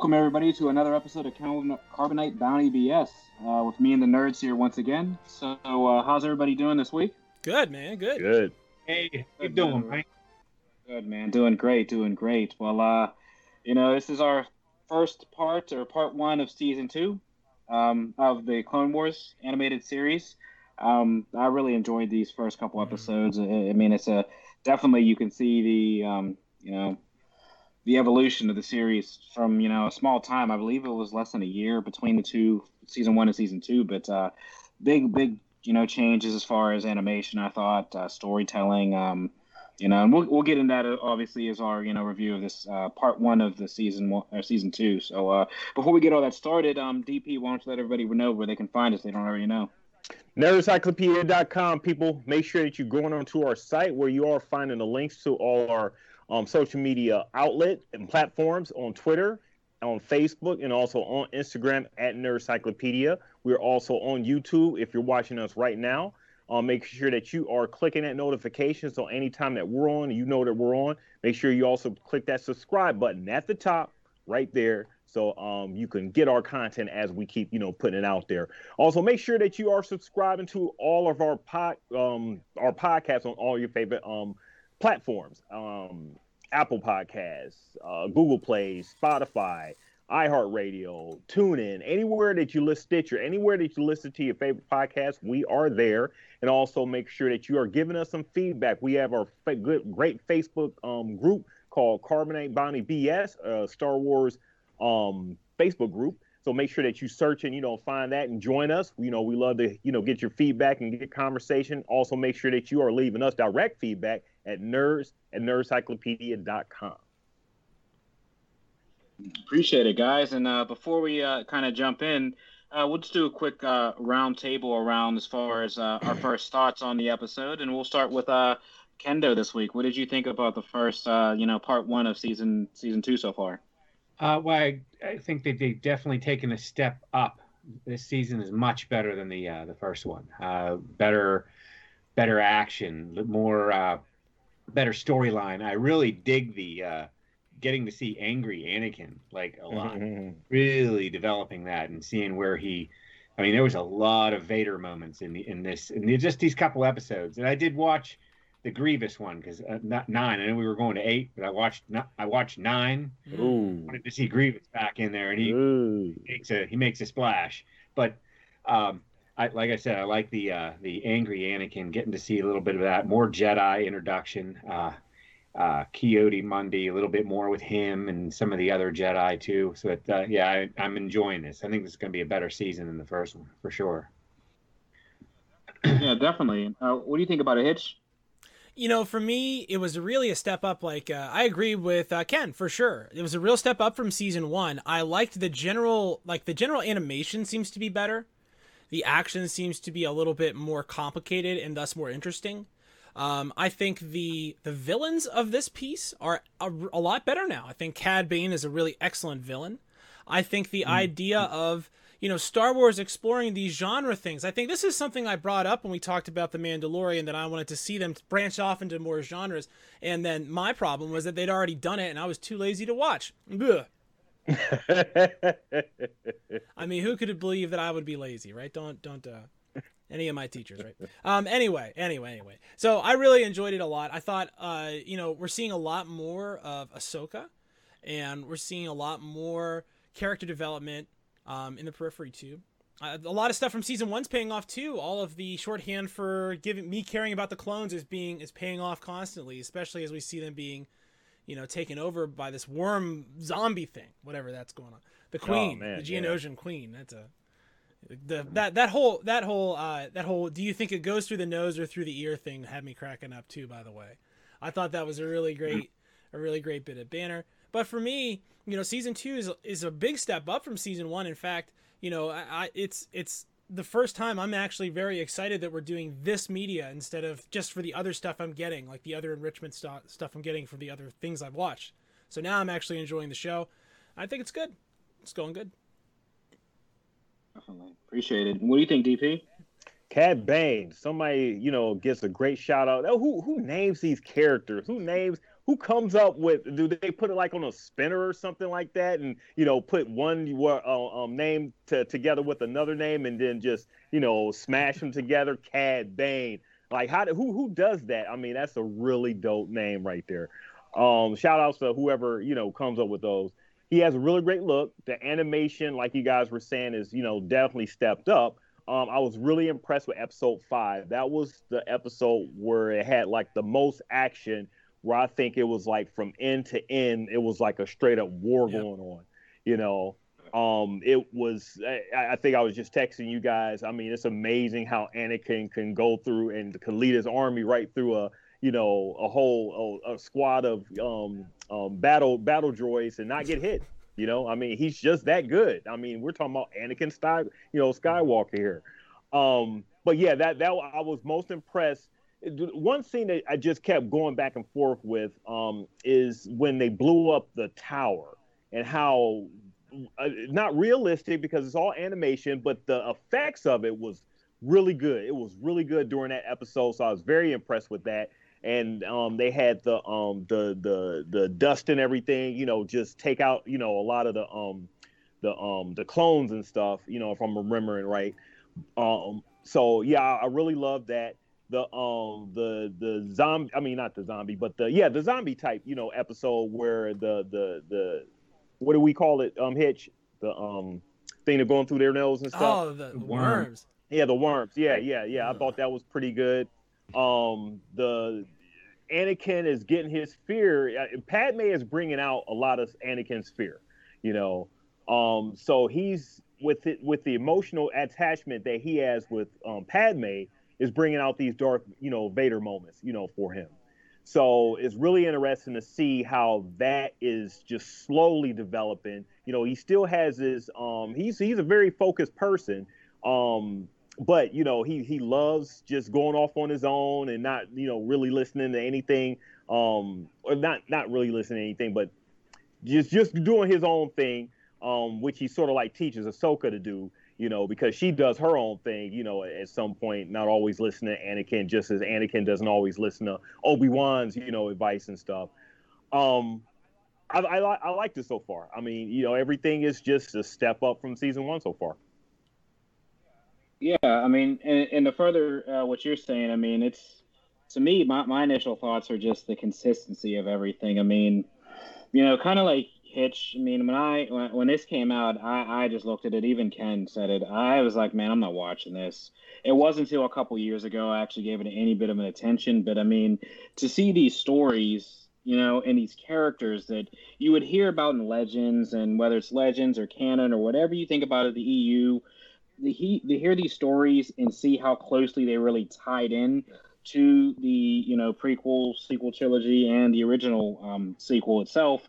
Welcome everybody to another episode of Carbonite Bounty BS uh, with me and the nerds here once again. So, uh, how's everybody doing this week? Good, man. Good. Good. Hey, how you doing, man? Good, man. Doing great. Doing great. Well, uh, you know, this is our first part or part one of season two um, of the Clone Wars animated series. Um, I really enjoyed these first couple mm-hmm. episodes. I, I mean, it's a definitely you can see the um, you know the evolution of the series from you know a small time. I believe it was less than a year between the two season one and season two, but uh, big big you know changes as far as animation. I thought uh, storytelling. Um, you know, and we'll, we'll get into that uh, obviously as our you know review of this uh, part one of the season one or season two. So uh, before we get all that started, um, DP, why don't you let everybody know where they can find us? They don't already know. Nerdcyclopedia.com, people. Make sure that you're going onto our site where you are finding the links to all our um, social media outlet and platforms on Twitter, on Facebook, and also on Instagram at Nerdcyclopedia. We're also on YouTube if you're watching us right now. Um, make sure that you are clicking that notification so anytime that we're on, you know that we're on. Make sure you also click that subscribe button at the top right there so um, you can get our content as we keep you know putting it out there also make sure that you are subscribing to all of our pod um, our podcasts on all your favorite um, platforms um, apple podcasts uh, google play spotify iHeartRadio, TuneIn, anywhere that you list Stitcher, anywhere that you listen to your favorite podcast, we are there. And also make sure that you are giving us some feedback. We have our fa- good, great Facebook um, group called Carbonite Bounty BS, uh, Star Wars um, Facebook group. So make sure that you search and you know find that and join us. You know we love to you know get your feedback and get conversation. Also make sure that you are leaving us direct feedback at nerds at nerdcyclopedia.com. Appreciate it, guys. And uh, before we uh, kind of jump in, uh, we'll just do a quick uh, round table around as far as uh, our first thoughts on the episode, and we'll start with uh, Kendo this week. What did you think about the first, you know, part one of season season two so far? well, I, I think that they've definitely taken a step up. This season is much better than the the first one. better, better action, more, better storyline. I really dig the uh, getting to see angry Anakin like a lot, mm-hmm. really developing that and seeing where he. I mean, there was a lot of Vader moments in the in this in just these couple episodes, and I did watch the Grievous one because uh, not nine. I know we were going to eight, but I watched I watched nine. Ooh. Wanted to see Grievous back in there, and he, he makes a he makes a splash. But um, I, like I said, I like the uh, the angry Anakin, getting to see a little bit of that, more Jedi introduction. Uh, uh, Ki-Adi-Mundi a little bit more with him and some of the other Jedi too. So that uh, yeah, I, I'm enjoying this. I think this is going to be a better season than the first one for sure. yeah, definitely. Uh, what do you think about a hitch? You know, for me, it was really a step up. Like uh, I agree with uh, Ken for sure. It was a real step up from season one. I liked the general, like the general animation seems to be better. The action seems to be a little bit more complicated and thus more interesting. Um, I think the the villains of this piece are a, a, lot better now. I think Cad Bane is a really excellent villain. I think the mm. idea of you know Star Wars exploring these genre things. I think this is something I brought up when we talked about the Mandalorian that I wanted to see them branch off into more genres. And then my problem was that they'd already done it, and I was too lazy to watch. I mean, who could believe that I would be lazy, right? Don't don't uh, any of my teachers, right? um, anyway, anyway, anyway. So I really enjoyed it a lot. I thought, uh, you know, we're seeing a lot more of Ahsoka, and we're seeing a lot more character development um, in the periphery too. Uh, a lot of stuff from season one's paying off too. All of the shorthand for giving me caring about the clones is being is paying off constantly, especially as we see them being, you know, taken over by this worm zombie thing, whatever that's going on. The oh, queen, oh, man, the Geonosian yeah. queen. That's a the that that whole that whole uh that whole do you think it goes through the nose or through the ear thing had me cracking up too by the way i thought that was a really great a really great bit of banner but for me you know season two is is a big step up from season one in fact you know I, I it's it's the first time i'm actually very excited that we're doing this media instead of just for the other stuff i'm getting like the other enrichment st- stuff i'm getting for the other things i've watched so now i'm actually enjoying the show i think it's good it's going good Definitely appreciate it. What do you think, DP? Cad Bane. Somebody, you know, gets a great shout out. Oh, who who names these characters? Who names who comes up with do they put it like on a spinner or something like that? And you know put one uh, um, name to, together with another name and then just you know smash them together cad bane. Like how do, who who does that? I mean that's a really dope name right there. Um shout outs to whoever you know comes up with those. He has a really great look. The animation like you guys were saying is you know definitely stepped up. Um, I was really impressed with episode five. That was the episode where it had like the most action where I think it was like from end to end, it was like a straight up war yep. going on. You know, um, it was. I, I, think I was just texting you guys. I mean, it's amazing how Anakin can go through and can lead his army right through a you know a whole a, a squad of um, um, battle battle droids and not get hit. You know, I mean, he's just that good. I mean, we're talking about Anakin style, you know, Skywalker here. Um, but yeah, that that I was most impressed one scene that I just kept going back and forth with um, is when they blew up the tower and how uh, not realistic because it's all animation, but the effects of it was really good. It was really good during that episode, so I was very impressed with that. And um, they had the um, the the the dust and everything, you know, just take out you know a lot of the um the um the clones and stuff, you know, if I'm remembering right. Um, so yeah, I really love that the um the the zombie I mean not the zombie but the yeah the zombie type you know episode where the the the what do we call it? Um hitch the um thing they're going through their nose and stuff. Oh the worms. Yeah the worms. Yeah yeah yeah. I thought that was pretty good. Um the Anakin is getting his fear. Uh, Padme is bringing out a lot of Anakin's fear you know? Um so he's with it with the emotional attachment that he has with um Padme is bringing out these dark, you know, Vader moments, you know, for him. So it's really interesting to see how that is just slowly developing. You know, he still has his um he's he's a very focused person. Um but you know, he he loves just going off on his own and not, you know, really listening to anything um or not not really listening to anything, but just just doing his own thing um which he sort of like teaches Ahsoka to do you know, because she does her own thing, you know, at some point, not always listening to Anakin, just as Anakin doesn't always listen to Obi Wan's, you know, advice and stuff. Um, I, I, like I liked it so far. I mean, you know, everything is just a step up from season one so far. Yeah, I mean, and, and the further uh, what you're saying, I mean, it's to me, my, my initial thoughts are just the consistency of everything. I mean, you know, kind of like Hitch. I mean, when I when, when this came out, I, I just looked at it. Even Ken said it. I was like, man, I'm not watching this. It wasn't until a couple years ago I actually gave it any bit of an attention. But I mean, to see these stories, you know, and these characters that you would hear about in Legends, and whether it's Legends or canon or whatever you think about it, the EU, the he, hear these stories and see how closely they really tied in to the you know prequel sequel trilogy and the original um, sequel itself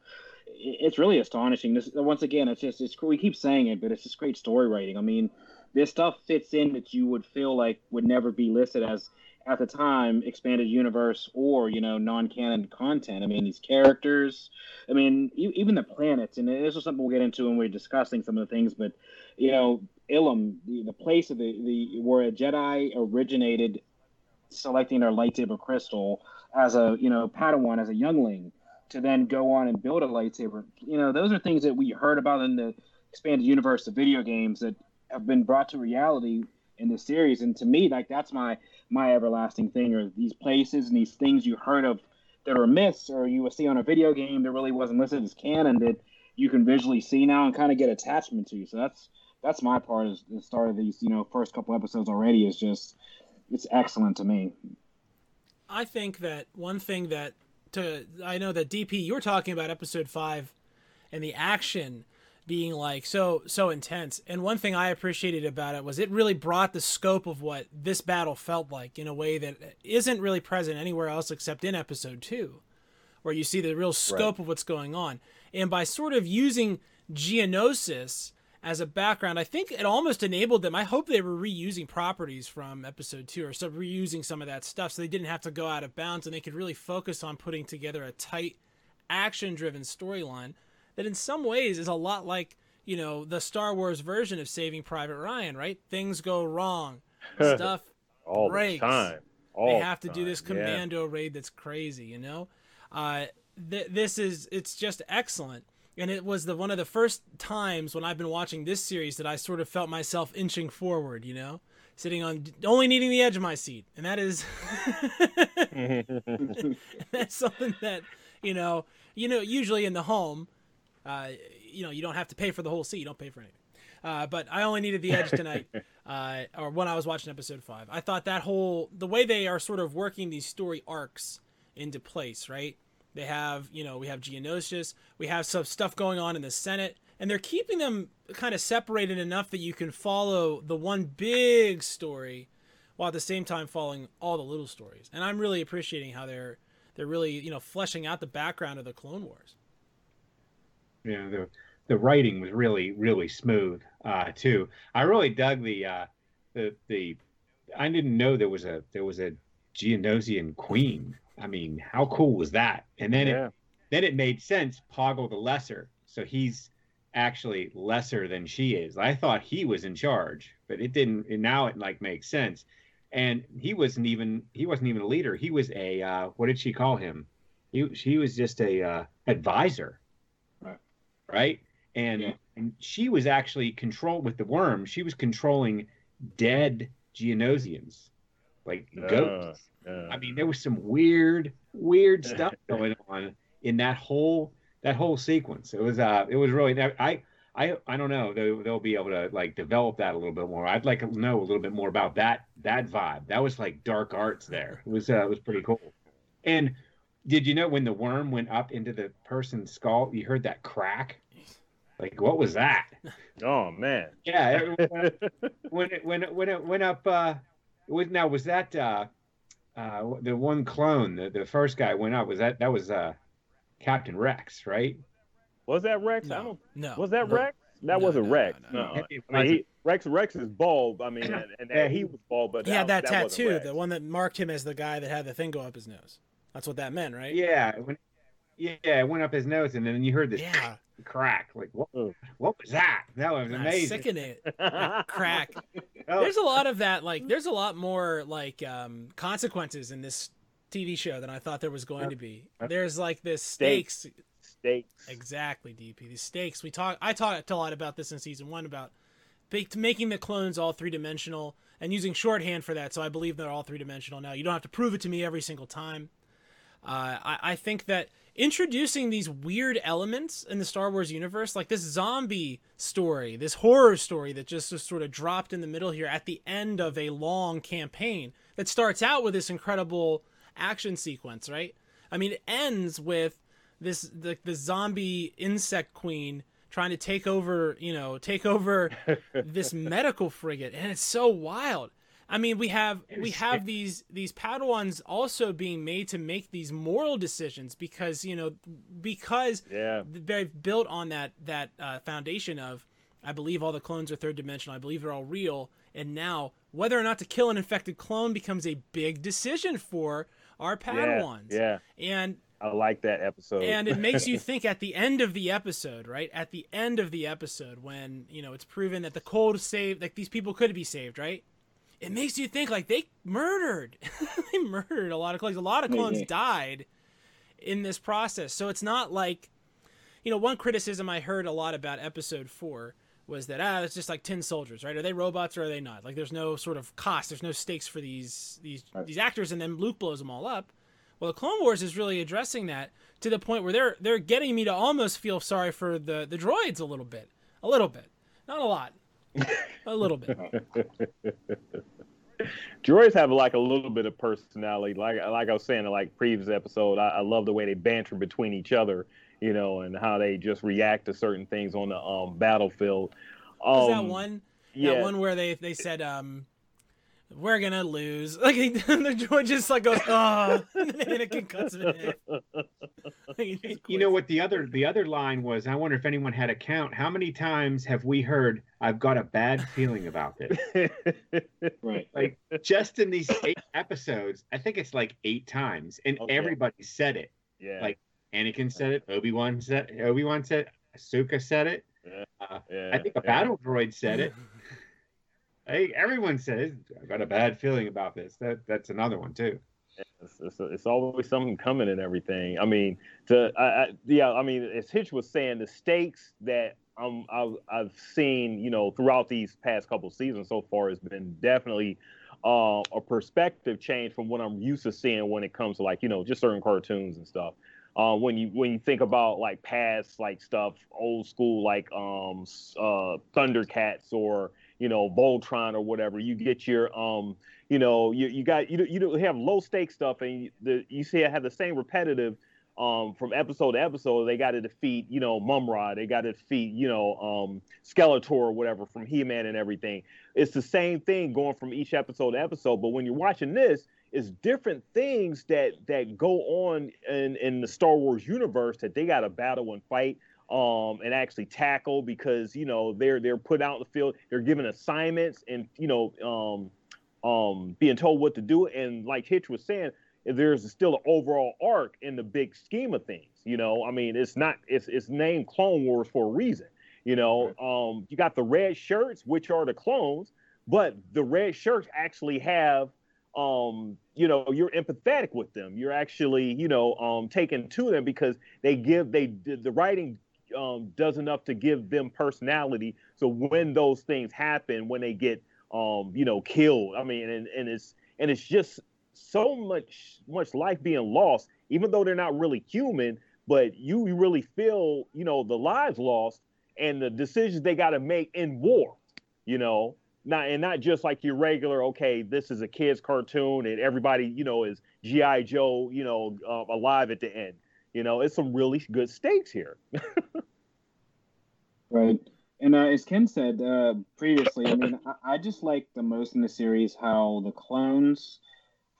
it's really astonishing. This once again, it's just it's we keep saying it, but it's just great story writing. I mean, this stuff fits in that you would feel like would never be listed as at the time expanded universe or you know non-canon content. I mean, these characters. I mean, even the planets, and this is something we'll get into when we're discussing some of the things. But you know, Ilum, the, the place of the the where a Jedi originated, selecting their lightsaber crystal as a you know Padawan as a youngling to then go on and build a lightsaber. You know, those are things that we heard about in the expanded universe of video games that have been brought to reality in this series. And to me, like that's my my everlasting thing or these places and these things you heard of that are myths or you would see on a video game that really wasn't listed as canon that you can visually see now and kind of get attachment to. So that's that's my part is the start of these, you know, first couple episodes already is just it's excellent to me. I think that one thing that to I know that DP you were talking about episode 5 and the action being like so so intense. And one thing I appreciated about it was it really brought the scope of what this battle felt like in a way that isn't really present anywhere else except in episode 2 where you see the real scope right. of what's going on. And by sort of using Geonosis as a background, I think it almost enabled them. I hope they were reusing properties from episode two or so reusing some of that stuff so they didn't have to go out of bounds and they could really focus on putting together a tight, action driven storyline that in some ways is a lot like, you know, the Star Wars version of Saving Private Ryan, right? Things go wrong. Stuff all breaks. the time. All they have to do this Yeah. commando raid that's crazy, you know. Uh, th- this is it's just excellent, and it was the one of the first times when I've been watching this series that I sort of felt myself inching forward, you know, sitting on only needing the edge of my seat, and that is that's something that you know you know usually in the home, uh, you know you don't have to pay for the whole seat, you don't pay for anything. Uh, but I only needed the edge tonight, uh, or when I was watching episode five. I thought that whole the way they are sort of working these story arcs into place, right? They have, you know, we have Geonosis, we have some stuff going on in the Senate, and they're keeping them kind of separated enough that you can follow the one big story, while at the same time following all the little stories. And I'm really appreciating how they're they're really, you know, fleshing out the background of the Clone Wars. Yeah, the the writing was really really smooth uh too i really dug the uh the the i didn't know there was a there was a geonosian queen i mean how cool was that? And then yeah. it then it made sense poggle the lesser. So he's actually lesser than she is. I thought he was in charge but it didn't and now it like makes sense. And he wasn't even he wasn't even a leader. He was a uh what did she call him? He, he was just a uh advisor. Right. right? And Yeah. and she was actually controlled with the worm she was controlling dead geonosians like Uh, ghosts uh, I mean, there was some weird, weird stuff going on in that whole that whole sequence. It was uh, it was really. I I I don't know. They'll, they'll be able to like develop that a little bit more. I'd like to know a little bit more about that that vibe. That was like dark arts there. It was uh, it was pretty cool. And did you know when the worm went up into the person's skull, you heard that crack? Like what was that? oh man. Yeah, it, when it when it when it went up. Uh, was, now was that uh, uh, the one clone? The, the first guy went up. Was that that was uh, Captain Rex, right? Was that Rex? I No, don't. no. Was that no. Rex? That No, wasn't no, no, Rex. no, No. no. It I mean, he. Rex Rex is bald. I mean, and, and Yeah, he he- was bald, but He had that, wasn't tattoo, the one that marked him as the guy that had the thing go up his nose. That's what that meant, right? yeah, when, yeah, it went up his nose, and then you heard this Yeah. Crack. Like what? Oh. What was that? That was amazing. Sickening it. That crack. Oh, There's a lot of that. Like, there's a lot more like um, consequences in this TV show than I thought there was going to be. There's like this stakes. Steaks. Exactly, DP. The stakes. We talk. I talked a lot about this in season one about making the clones all three dimensional and using shorthand for that. So I believe they're all three dimensional now. You don't have to prove it to me every single time. Uh, I, I think that introducing these weird elements in the Star Wars universe, like this zombie story, this horror story that just was sort of dropped in the middle here at the end of a long campaign that starts out with this incredible action sequence, right? I mean, it ends with this the, the zombie insect queen trying to take over, you know, take over this medical frigate, and it's so wild. I mean, we have we have these these Padawans also being made to make these moral decisions because you know because Yeah. they're built on that that uh, foundation of I believe all the clones are third dimensional. I believe they're all real. And now whether or not to kill an infected clone becomes a big decision for our Yeah. Padawans. Yeah. And I like that episode. and it makes you think at the end of the episode, right? At the end of the episode, when you know it's proven that the cold saved, like these people could be saved, right? It makes you think like they murdered, they murdered a lot of clones. A lot of clones Yeah. died in this process, so it's not like, you know, one criticism I heard a lot about episode four was that ah, it's just like tin soldiers, right? Are they robots or are they not? Like, there's no sort of cost, there's no stakes for these these Right. these actors, and then Luke blows them all up. Well, the Clone Wars is really addressing that to the point where they're they're getting me to almost feel sorry for the the droids a little bit, a little bit, not a lot, a little bit. Droids have like a little bit of personality. Like like I was saying in like previous episode, I, I love the way they banter between each other, you know, and how they just react to certain things on the um, battlefield. Um, Was that one? Yeah. That one where they they said um. We're gonna lose. Like the droid just like goes, oh, and then Anakin cuts him in half. Like, he just you know what the other the other line was? I wonder if anyone had a count. How many times have we heard? I've got a bad feeling about this. Right. like just in these eight episodes, I think it's like eight times, and Okay. everybody said it. yeah. Like, Anakin said it. Obi Wan said. Obi Wan said. it, Ahsoka said it. yeah. uh, yeah. I think a yeah. battle droid said it. Everyone says I got a bad feeling about this. That that's another one too. It's, it's, it's, always something coming and everything. I mean, to I, I, yeah, I mean, as Hitch was saying, the stakes that um, I've, I've seen, you know, throughout these past couple seasons so far has been definitely uh, a perspective change from what I'm used to seeing when it comes to like, you know, just certain cartoons and stuff. Uh, when you when you think about like past like stuff, old school like um uh Thundercats or you know Voltron or whatever, you get your um you know you you got you you don't have low stake stuff and you, the you see it have the same repetitive um, from episode to episode, they got to defeat, you know, Mumm-Ra. They got to defeat, you know, um, Skeletor or whatever from He-Man and everything. It's the same thing going from each episode to episode. But when you're watching this, it's different things that that go on in in the Star Wars universe that they got to battle and fight. Um, and actually tackle because you know they're they're put out in the field, they're given assignments and you know um, um, being told what to do. And like Hitch was saying, there's still an overall arc in the big scheme of things. You know, I mean, it's not it's it's named Clone Wars for a reason. You know, um, you got the red shirts, which are the clones, but the red shirts actually have um, you know, you're empathetic with them. You're actually, you know, um, taken to them because they give they the writing um, does enough to give them personality. So when those things happen, when they get um, you know, killed, I mean, and, and it's and it's just so much much life being lost, even though they're not really human, but you really feel, you know, the lives lost and the decisions they got to make in war, you know, not and not just like your regular, okay, this is a kids cartoon and everybody, you know, is GI Joe, you know, uh, alive at the end. You know, it's some really good stakes here. right. And uh, as Ken said uh, previously, I mean, I, I just like the most in the series how the clones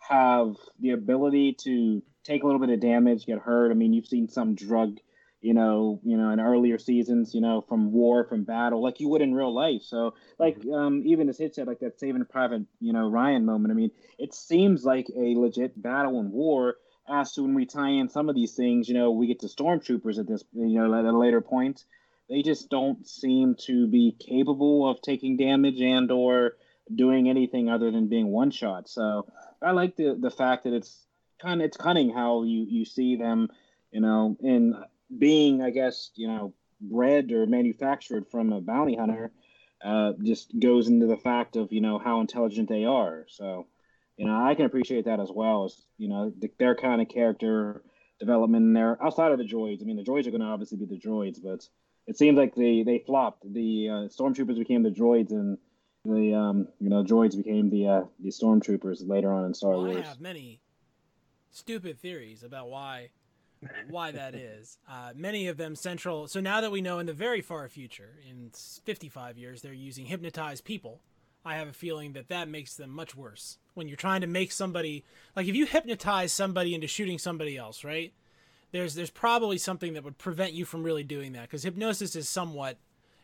have the ability to take a little bit of damage, get hurt. I mean, you've seen some drug, you know, you know, in earlier seasons, you know, from war, from battle, like you would in real life. So, like, mm-hmm. um, even as Hit said, like that Saving a Private, you know, Ryan moment. I mean, it seems like a legit battle and war. As to when we tie in some of these things, you know, we get to stormtroopers at this, you know, at a later point. They just don't seem to be capable of taking damage and or doing anything other than being one shot. So I like the the fact that it's kind of it's cunning how you you see them, you know, in being I guess you know bred or manufactured from a bounty hunter. Uh, just goes into the fact of you know how intelligent they are. So, you know, I can appreciate that as well as you know the, their kind of character development there outside of the droids. I mean, the droids are going to obviously be the droids, but it seems like they they flopped. The uh, stormtroopers became the droids, and the um, you know droids became the uh, the stormtroopers later on in Star well, Wars. I have many stupid theories about why why that is. Uh, many of them central. So now that we know in the very far future, in 55 years, they're using hypnotized people. I have a feeling that that makes them much worse. When you're trying to make somebody like if you hypnotize somebody into shooting somebody else, right? There's there's probably something that would prevent you from really doing that because hypnosis is somewhat,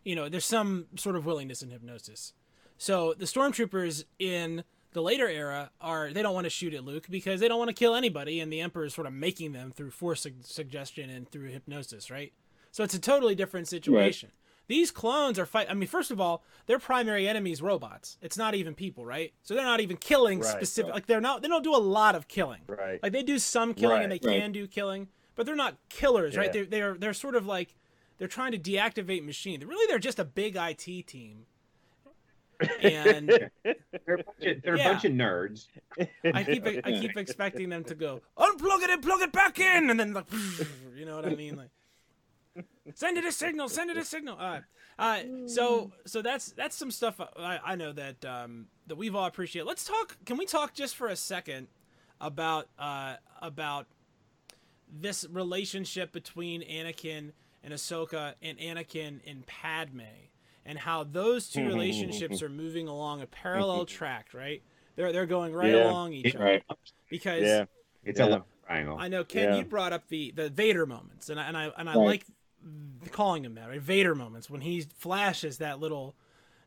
you know, there's some sort of willingness in hypnosis. So the stormtroopers in the later era are they don't want to shoot at Luke because they don't want to kill anybody, and the Emperor is sort of making them through force su- suggestion and through hypnosis, right? So it's a totally different situation. Right. These clones are fight. I mean, first of all, their primary enemy is robots. It's not even people, right? So they're not even killing right, specific. Right. Like they're not. They don't do a lot of killing. Right. Like they do some killing and they can do killing, but they're not killers, yeah. right? They're they're they're sort of like they're trying to deactivate machine. Really, they're just a big IT team and they're, a bunch of, they're yeah. a bunch of nerds. I keep I keep expecting them to go unplug it and plug it back in, and then like, you know what I mean, like send it a signal, send it a signal. All right. Uh, so so that's that's some stuff I, I know that um, that we've all appreciate. Let's talk. Can we talk just for a second about uh, about this relationship between Anakin and Ahsoka and Anakin and Padme? and how those two relationships are moving along a parallel track, right? They're they're going right yeah. along each other. Right. Because yeah. it's yeah. a triangle. I know Ken, yeah. you brought up the the Vader moments, and I and I and I right. like calling him that, right? Vader moments when he flashes that little,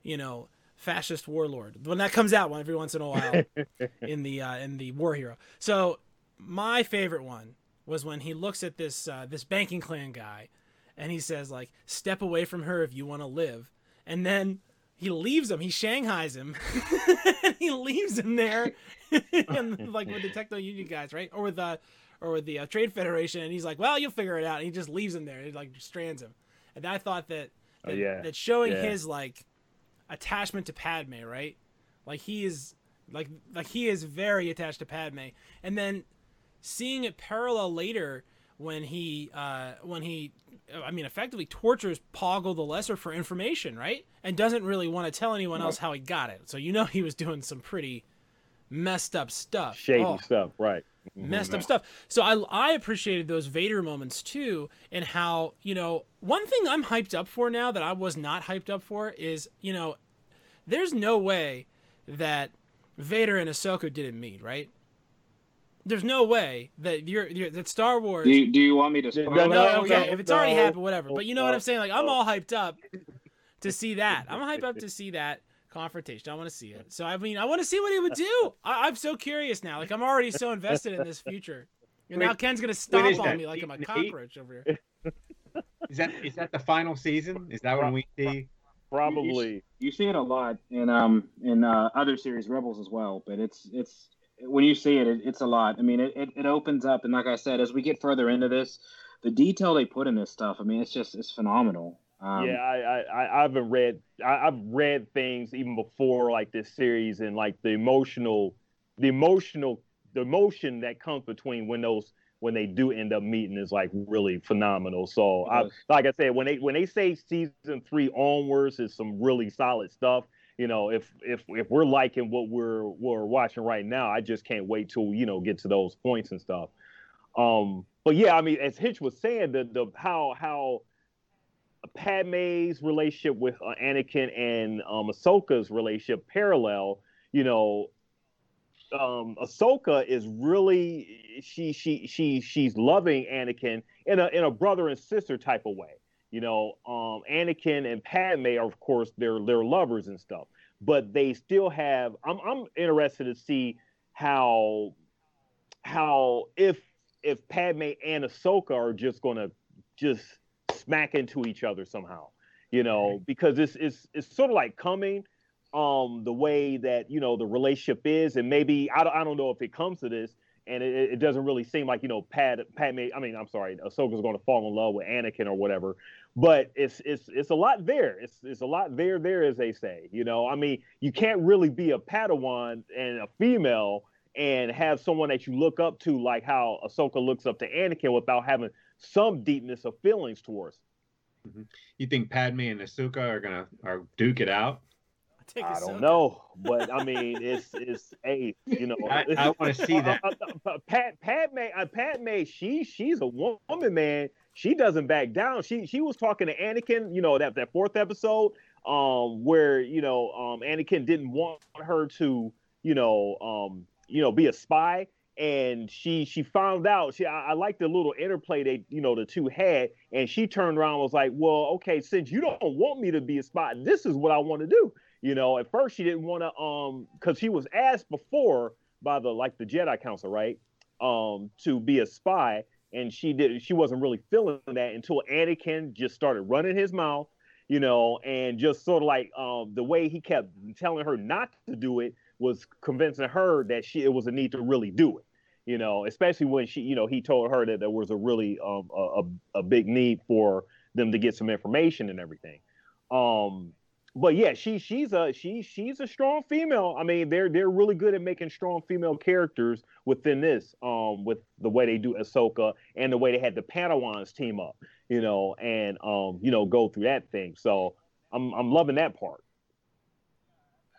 you know, fascist warlord. When that comes out every once in a while in the uh, in the War Hero. So my favorite one was when he looks at this uh, this banking clan guy, and he says like, "Step away from her if you want to live." and then he leaves him. He shanghais him. and he leaves him there, and like with the techno union guys, right? Or with the, or with the uh, trade federation, and he's like, "Well, you'll figure it out." And he just leaves him there. He like strands him. And I thought that that, Oh, yeah. that showing Yeah. his like attachment to Padme, right? Like he is like like he is very attached to Padme, and then seeing it parallel later when he uh when he I mean effectively tortures Poggle the Lesser for information, right? And doesn't really want to tell anyone else how he got it. So you know he was doing some pretty messed up stuff. Shady Oh stuff, right? messed up stuff. So I I appreciated those Vader moments too, and how you know one thing I'm hyped up for now that I was not hyped up for is you know there's no way that Vader and Ahsoka didn't meet, right? There's no way that you're, you're that Star Wars. Do you, do you want me to spoil No, it? no, no, okay, no, if it's already happened, whatever. But you know what I'm saying? Like I'm all hyped up to see that. I'm hyped up to see that confrontation. I want to see it. So I mean, I want to see what he would do. I, I'm so curious now. Like I'm already so invested in this future. And now Ken's gonna stomp on that? me like I'm a Season eight? cockroach over here. Is that is that the final season? Is that when we see? Probably. You see it a lot in um in uh, other series, Rebels as well. But it's it's when you see it, it it's a lot. I mean, it, it, it opens up, and like I said, as we get further into this, the detail they put in this stuff, I mean, it's just it's phenomenal. Um, yeah, I, I, I haven't read. I, I've read things even before like this series, and like the emotional, the emotional, the emotion that comes between when those when they do end up meeting is like really phenomenal. So, I, like I said, when they when they say season three onwards is some really solid stuff. You know, if if if we're liking what we're we're watching right now, I just can't wait till you know get to those points and stuff. Um, but yeah, I mean, as Hitch was saying, the the how how Padme's relationship with uh, Anakin and um, Ahsoka's relationship parallel. You know, um, Ahsoka is really she she she she's loving Anakin in a in a brother and sister type of way. You know, um, Anakin and Padme are of course they're they're lovers and stuff, but they still have. I'm I'm interested to see how how if if Padme and Ahsoka are just gonna just smack into each other somehow, you know, because it's it's it's sort of like coming um the way that you know the relationship is and maybe I don't, I don't know if it comes to this and it, it doesn't really seem like you know Pad Padme I mean I'm sorry Ahsoka's going to fall in love with Anakin or whatever but it's it's it's a lot there. It's it's a lot there there as they say you know? I mean you can't really be a Padawan and a female and have someone that you look up to like how Ahsoka looks up to Anakin without having some deepness of feelings towards. Mm-hmm. You think Padme and Ahsoka are gonna are duke it out? Take I don't know, but I mean, it's it's a you know. I- I wanna see that. Uh, uh, uh, Pat Padme, uh, she she's a woman, man. She doesn't back down. She she was talking to Anakin, you know, that that fourth episode, um, where you know, um, Anakin didn't want her to, you know, um, you know, be a spy, and she she found out. She I, I like the little interplay they you know the two had, and she turned around and was like, well, okay, since you don't want me to be a spy, this is what I want to do. You know, at first she didn't want to, um, because she was asked before by the like the Jedi Council, right, um, to be a spy, and she did. She wasn't really feeling that until Anakin just started running his mouth, you know, and just sort of like um, the way he kept telling her not to do it was convincing her that she it was a need to really do it. You know, especially when she, you know, he told her that there was a really um, a, a, a big need for them to get some information and everything. Um, but yeah, she she's a she she's a strong female. I mean, they're they're really good at making strong female characters within this. Um, with the way they do Ahsoka and the way they had the Padawans team up, you know, and um, you know, go through that thing. So I'm I'm loving that part.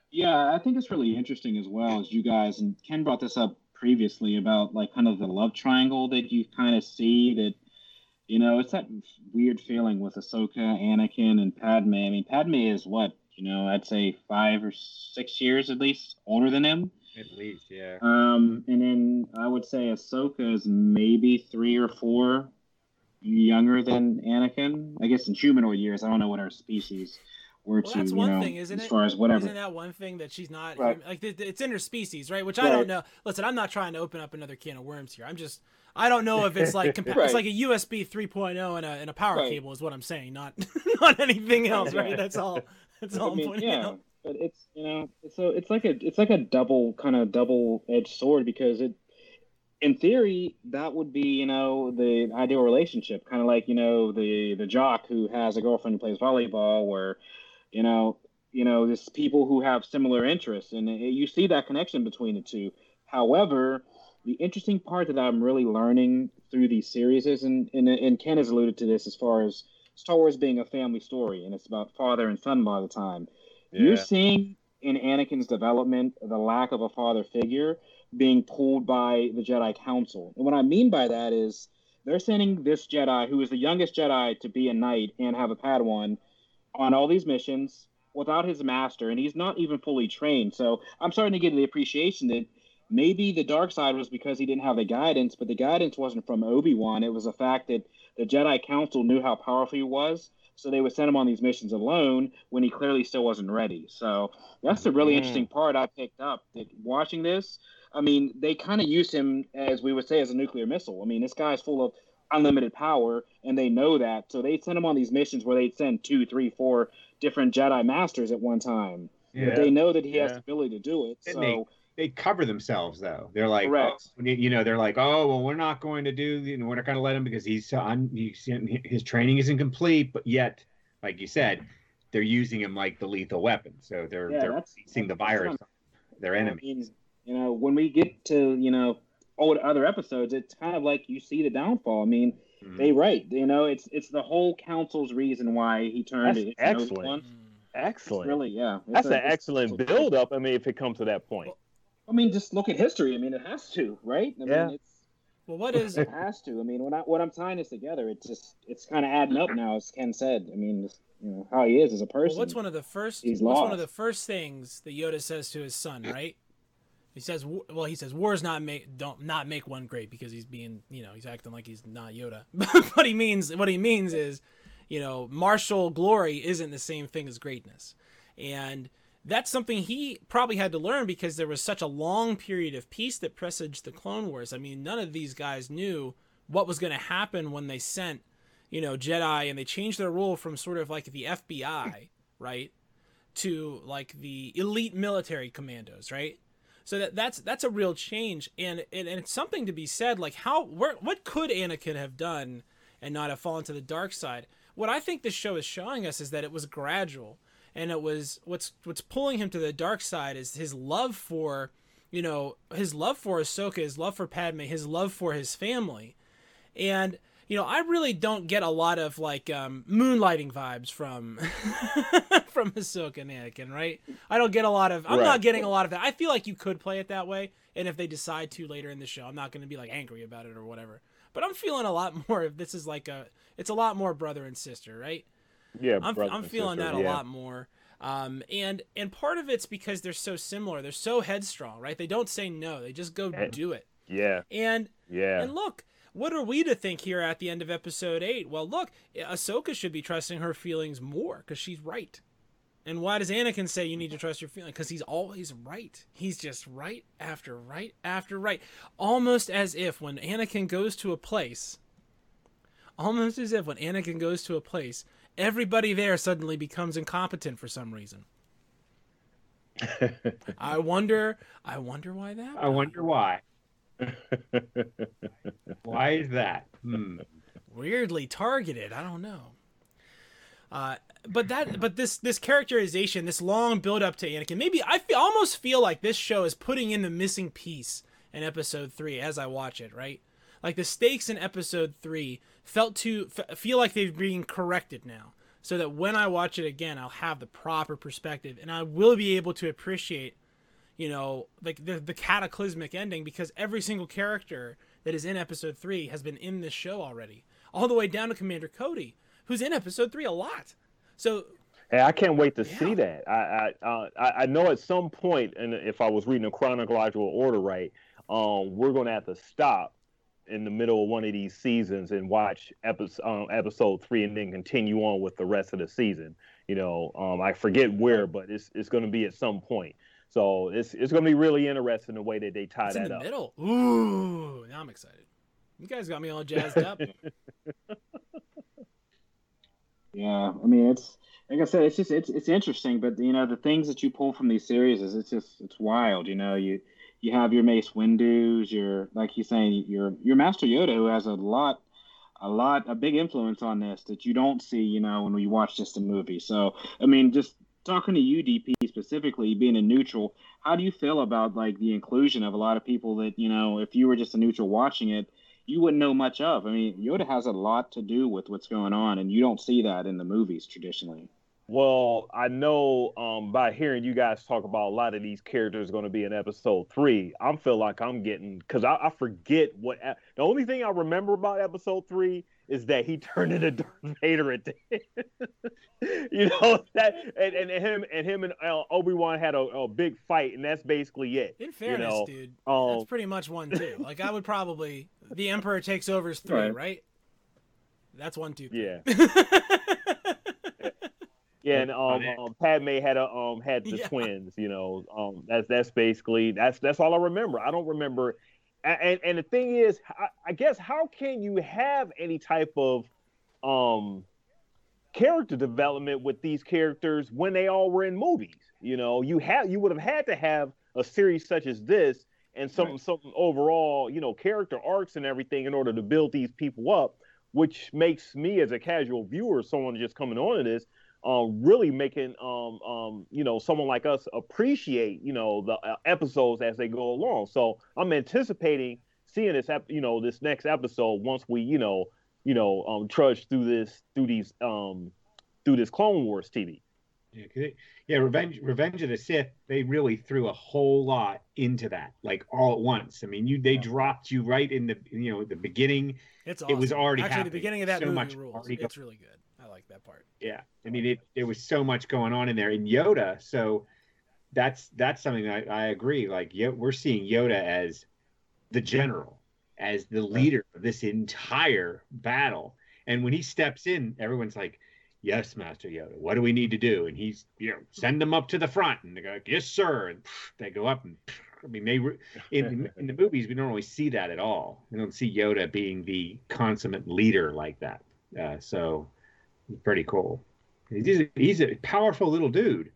Yeah, I think it's really interesting as well as you guys and Ken brought this up previously about like kind of the love triangle that you kind of see that you know it's that weird feeling with Ahsoka, Anakin, and Padme. I mean, Padme is what you know I'd say five or six years at least older than him. At least, yeah. Um, and then I would say Ahsoka is maybe three or four younger than Anakin. I guess in humanoid years. I don't know what our species were Well, to, that's you one know, thing, isn't as it? far as whatever. Isn't that one thing that she's not Right. like th- th- it's interspecies, right? Which I don't know. Listen, I'm not trying to open up another can of worms here. I'm just I don't know if it's like compa- Right. it's like a USB 3.0 and a and a power Right. cable is what I'm saying, not not anything else, right? That's all. That's all I mean, I'm pointing yeah, out. but it's you know, so it's like a it's like a double kind of double edged sword because it, in theory, that would be you know the ideal relationship, kind of like you know the the jock who has a girlfriend who plays volleyball, where, you know, you know, there's people who have similar interests, and you see that connection between the two. However, the interesting part that I'm really learning through these series is, and, and, and Ken has alluded to this as far as Star Wars being a family story, and it's about father and son a lot of the time. Yeah. You're seeing in Anakin's development the lack of a father figure being pulled by the Jedi Council. And what I mean by that is they're sending this Jedi, who is the youngest Jedi to be a knight and have a Padawan, on all these missions without his master, and he's not even fully trained. So I'm starting to get the appreciation that maybe the dark side was because he didn't have the guidance, but the guidance wasn't from Obi Wan. It was the fact that the Jedi Council knew how powerful he was, so they would send him on these missions alone when he clearly still wasn't ready. So that's the really Mm. interesting part I picked up. That watching this, I mean, they kind of used him as we would say as a nuclear missile. I mean, this guy's full of unlimited power, and they know that. So they send him on these missions where they'd send two, three, four different Jedi masters at one time. But they know that he has the ability to do it. And So they cover themselves though. They're like, Correct. oh, you know, they're like, oh, well, we're not going to do, you know, we're not going to let him because he's on, he's, his training isn't complete, but yet, like you said, they're using him like the lethal weapon. So they're Yeah, they're seeing the virus, what on their I enemy. mean, you know, when we get to you know old other episodes, it's kind of like you see the downfall. I mean, Mhm. they right. You know, it's it's the whole council's reason why he turned That's it. excellent. Excellent. Really, yeah. It's That's a- an excellent it's- build up. I mean, if it comes to that point. I mean, just look at history. I mean, it has to, right? I Yeah. mean, it's, Well, what is it has to. I mean, when I when I'm tying this together, it's just it's kind of adding up now, as Ken said. I mean, just, you know how he is as a person. well, what's one of the first? He's what's one of the first things that Yoda says to his son? Right? He says, "Well, he says wars not make don't not make one great because he's being you know he's acting like he's not Yoda. but he means what he means is, you know, martial glory isn't the same thing as greatness, and that's something he probably had to learn because there was such a long period of peace that presaged the Clone Wars. I mean, none of these guys knew what was going to happen when they sent, you know, Jedi and they changed their role from sort of like the FBI, right, to like the elite military commandos, right? So that that's that's a real change, and and, and it's something to be said. Like how where what could Anakin have done and not have fallen to the dark side? What I think this show is showing us is that it was gradual, and it was what's what's pulling him to the dark side is his love for, you know, his love for Ahsoka, his love for Padme, his love for his family, and you know, I really don't get a lot of like um, moonlighting vibes from from Ahsoka and Anakin, right? I don't get a lot of. I'm Right. not getting a lot of that. I feel like you could play it that way, and if they decide to later in the show, I'm not going to be like angry about it or whatever. But I'm feeling a lot more. If this is like a, it's a lot more brother and sister, right? Yeah, I'm, I'm feeling sister, that a yeah. lot more. Um, and and part of it's because they're so similar. They're so headstrong, right? They don't say no. They just go And- do it. Yeah, And yeah. and look, what are we to think here at the end of episode eight? Well, look, Ahsoka should be trusting her feelings more because she's right. And why does Anakin say you need to trust your feelings? Because he's always right. He's just right after right after right. Almost as if when Anakin goes to a place, almost as if when Anakin goes to a place, everybody there suddenly becomes incompetent for some reason. I wonder. I wonder why that. I wonder why. Why is that? Hmm. weirdly targeted. I don't know. Uh, but that, but this this characterization, this long build up to Anakin, maybe I feel, almost feel like this show is putting in the missing piece in episode three as I watch it. Right, like the stakes in episode three felt to f- feel like they're being corrected now, so that when I watch it again, I'll have the proper perspective and I will be able to appreciate you know, like the the cataclysmic ending because every single character that is in episode three has been in this show already, all the way down to Commander Cody, who's in episode three a lot. So Hey, I can't wait to Yeah. see that. I I, uh, I know at some point, and if I was reading a chronological order right, um, we're gonna have to stop in the middle of one of these seasons and watch episode um, episode three, and then continue on with the rest of the season. You know, um, I forget where, but it's it's gonna be at some point. So it's it's gonna be really interesting the way that they tie it's in the up. middle. Ooh, now I'm excited. You guys got me all jazzed up. Yeah, I mean it's like I said, it's just it's it's interesting, but you know the things that you pull from these series is it's just it's wild. You know, you you have your Mace Windu's, your like he's saying your your Master Yoda, who has a lot a lot a big influence on this that you don't see, you know, when we watch just a movie. So I mean, just talking to you, DP specifically, being a neutral, how do you feel about like the inclusion of a lot of people that you know, if you were just a neutral watching it, you wouldn't know much of? I mean, Yoda has a lot to do with what's going on, and you don't see that in the movies traditionally. Well, I know um, by hearing you guys talk about a lot of these characters going to be in episode three, I'm feel like I'm getting because I, I, forget what the only thing I remember about episode three is that he turned into Darth Vader at the end. you know that, and, and him and him and uh, Obi Wan had a, a, big fight, and that's basically it. In fairness, you know? dude, um, that's pretty much one too. Like I would probably the Emperor takes over is three, right? right? That's one two. Yeah. Yeah, and um, um, Padme had a um had the yeah. twins. You know, um, that's that's basically that's that's all I remember. I don't remember. And and the thing is, I, I guess how can you have any type of um character development with these characters when they all were in movies? You know, you have you would have had to have a series such as this and some right. some overall you know character arcs and everything in order to build these people up, which makes me as a casual viewer, someone just coming on to this um, really making um, um, you know someone like us appreciate you know the uh, episodes as they go along. So I'm anticipating seeing this ep- you know this next episode once we you know you know um, trudge through this through these um, through this Clone Wars TV. Yeah, they, yeah, Revenge Revenge of the Sith. They really threw a whole lot into that, like all at once. I mean, you they dropped you right in the you know the beginning. It's awesome. it was already actually happening. the beginning of that so movie much rules. It's really good like that part. Yeah, I mean, it there was so much going on in there, and Yoda. So that's that's something I, I agree. Like, yeah, we're seeing Yoda as the general, as the leader of this entire battle. And when he steps in, everyone's like, "Yes, Master Yoda. What do we need to do?" And he's, you know, send them up to the front, and they go, "Yes, sir." And they go up, and I mean, they in in the movies we don't really see that at all. We don't see Yoda being the consummate leader like that. Uh, so pretty cool. He's a, he's a powerful little dude.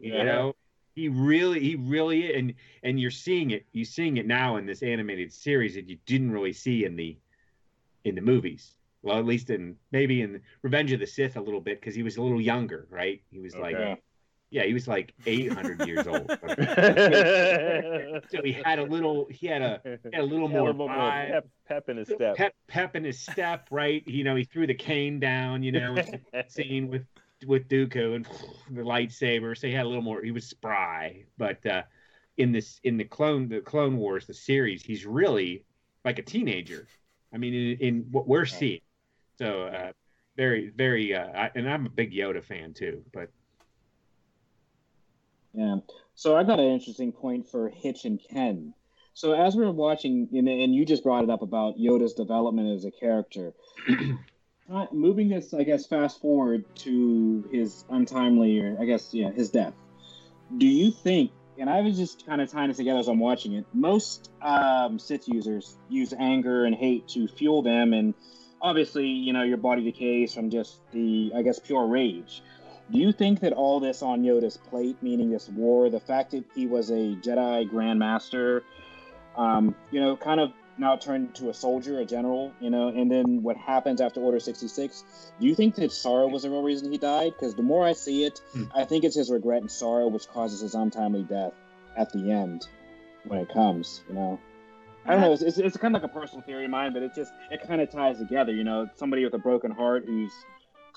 You know, he really he really and and you're seeing it you're seeing it now in this animated series that you didn't really see in the in the movies. Well, at least in maybe in Revenge of the Sith a little bit because he was a little younger, right? He was okay. like yeah, he was like 800 years old. so he had a little, he had a, he had a little more, more pep, pep, in his step. Pep, pep in his step, right? You know, he threw the cane down, you know, scene with with Dooku and the lightsaber. So he had a little more. He was spry, but uh, in this in the clone the Clone Wars the series, he's really like a teenager. I mean, in, in what we're seeing. So uh, very very, uh, I, and I'm a big Yoda fan too, but yeah. So I've got an interesting point for Hitch and Ken. So as we are watching, and you just brought it up about Yoda's development as a character, uh, moving this, I guess, fast forward to his untimely, or I guess, yeah, his death. Do you think? And I was just kind of tying it together as I'm watching it. Most um, Sith users use anger and hate to fuel them, and obviously, you know, your body decays from just the, I guess, pure rage. Do you think that all this on Yoda's plate, meaning this war, the fact that he was a Jedi Grandmaster, um, you know, kind of now turned to a soldier, a general, you know, and then what happens after Order 66, do you think that sorrow was the real reason he died? Because the more I see it, hmm. I think it's his regret and sorrow which causes his untimely death at the end when it comes, you know. I don't know. It's, it's, it's kind of like a personal theory of mine, but it just it kind of ties together. You know, somebody with a broken heart who's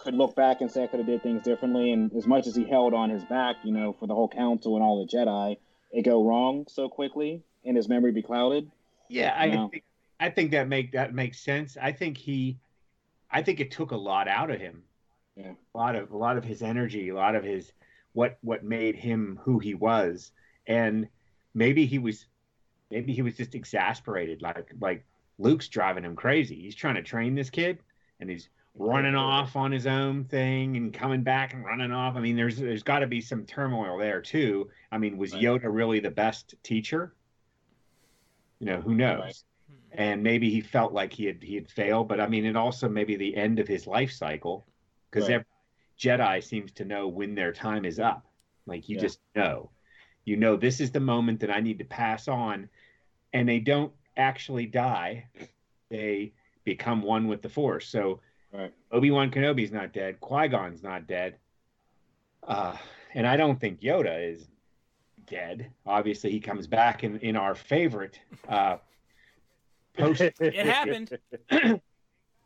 could look back and say I could have did things differently. And as much as he held on his back, you know, for the whole council and all the Jedi, it go wrong so quickly and his memory be clouded. Yeah, I think, I think that make that makes sense. I think he, I think it took a lot out of him. Yeah, a lot of a lot of his energy, a lot of his what what made him who he was, and maybe he was, maybe he was just exasperated, like like Luke's driving him crazy. He's trying to train this kid, and he's running off on his own thing and coming back and running off. I mean, there's there's got to be some turmoil there too. I mean, was Yoda really the best teacher? You know, who knows? Right. And maybe he felt like he had he had failed, but I mean, it also maybe the end of his life cycle because right. Jedi seems to know when their time is up. Like you Yeah. just know, you know, this is the moment that I need to pass on, and they don't actually die; they become one with the Force. So Right. Obi Wan Kenobi's not dead. Qui Gon's not dead. Uh, and I don't think Yoda is dead. Obviously, he comes back in in our favorite uh, post. It happened.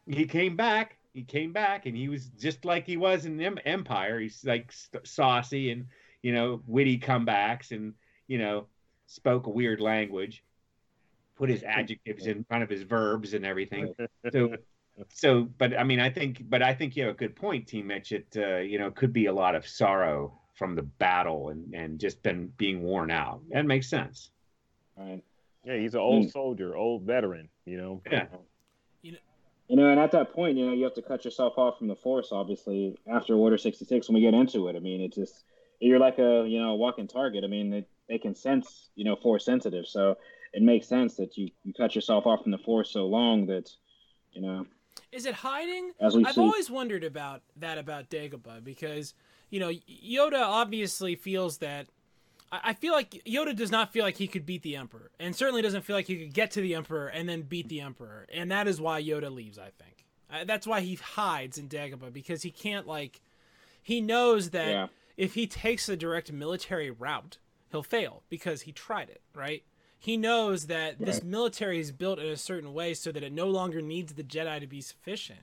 he came back. He came back, and he was just like he was in em- Empire. He's like st- saucy and you know witty comebacks, and you know spoke a weird language, put his adjectives in front of his verbs and everything. So, so, but I mean, I think, but I think you have a good point, Team Mitch. It uh, you know could be a lot of sorrow from the battle and and just been being worn out. That makes sense. Right. Yeah, he's an old soldier, old veteran. You know. Yeah. You know, and at that point, you know, you have to cut yourself off from the force. Obviously, after Order sixty six, when we get into it, I mean, it just you're like a you know walking target. I mean, it, they can sense you know force sensitive, so it makes sense that you you cut yourself off from the force so long that you know Is it hiding? as we I've see. always wondered about that about Dagobah because you know Yoda obviously feels that. I feel like Yoda does not feel like he could beat the Emperor, and certainly doesn't feel like he could get to the Emperor and then beat the Emperor, and that is why Yoda leaves. I think uh, that's why he hides in Dagobah because he can't like. He knows that Yeah. if he takes a direct military route, he'll fail because he tried it. Right? He knows that this military is built in a certain way so that it no longer needs the Jedi to be sufficient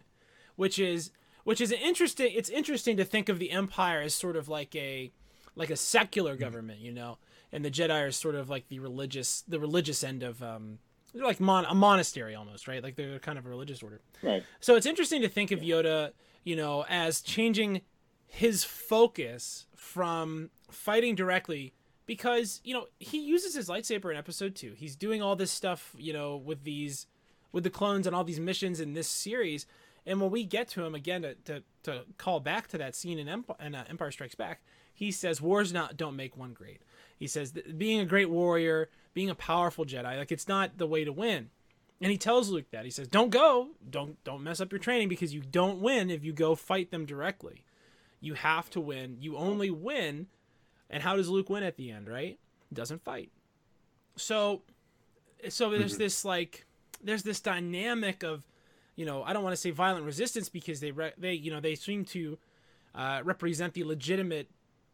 which is which is interesting it's interesting to think of the empire as sort of like a like a secular government you know and the jedi are sort of like the religious the religious end of um they're like mon- a monastery almost right? Like they're kind of a religious order. Right. so it's interesting to think of Yoda, you know, as changing his focus from fighting directly because, you know, he uses his lightsaber in episode 2. He's doing all this stuff, you know, with these with the clones and all these missions in this series. And when we get to him again to, to, to call back to that scene in, Emp- in uh, Empire Strikes Back, he says wars not don't make one great. He says being a great warrior, being a powerful Jedi, like it's not the way to win. And he tells Luke that. He says, "Don't go. Don't don't mess up your training because you don't win if you go fight them directly. You have to win. You only win." And how does Luke win at the end, right? Doesn't fight. So so there's this like there's this dynamic of, you know, I don't want to say violent resistance because they re- they you know, they seem to uh, represent the legitimate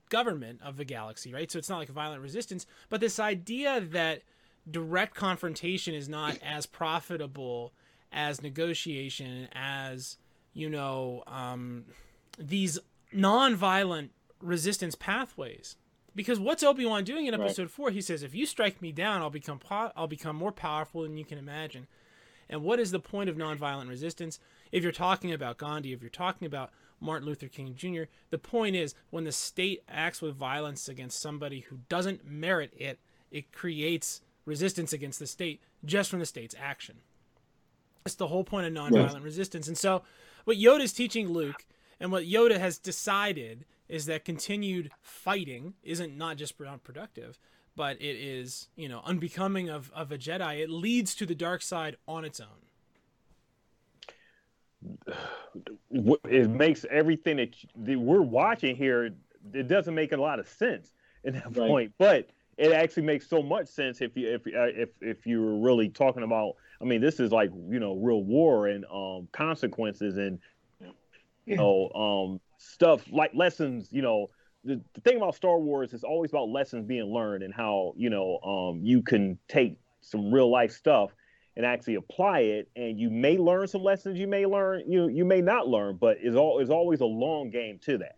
government of the galaxy, right? So it's not like violent resistance, but this idea that direct confrontation is not as profitable as negotiation, as you know, um, these non-violent resistance pathways. Because what's Obi Wan doing in Right. Episode Four? He says, "If you strike me down, I'll become po- I'll become more powerful than you can imagine." And what is the point of nonviolent resistance? If you're talking about Gandhi, if you're talking about Martin Luther King Jr., the point is when the state acts with violence against somebody who doesn't merit it, it creates resistance against the state just from the state's action. That's the whole point of nonviolent resistance. And so, what Yoda is teaching Luke, and what Yoda has decided, is that continued fighting isn't not just productive, but it is, you know, unbecoming of, of a Jedi. It leads to the dark side on its own. It makes everything that, that we're watching here. It doesn't make a lot of sense at that Right. point, but it actually makes so much sense if you if uh, if if you were really talking about. I mean, this is like you know real war and um consequences and you know um stuff like lessons. You know, the, the thing about Star Wars is always about lessons being learned and how you know um you can take some real life stuff and actually apply it and you may learn some lessons you may learn you you may not learn but is all is always a long game to that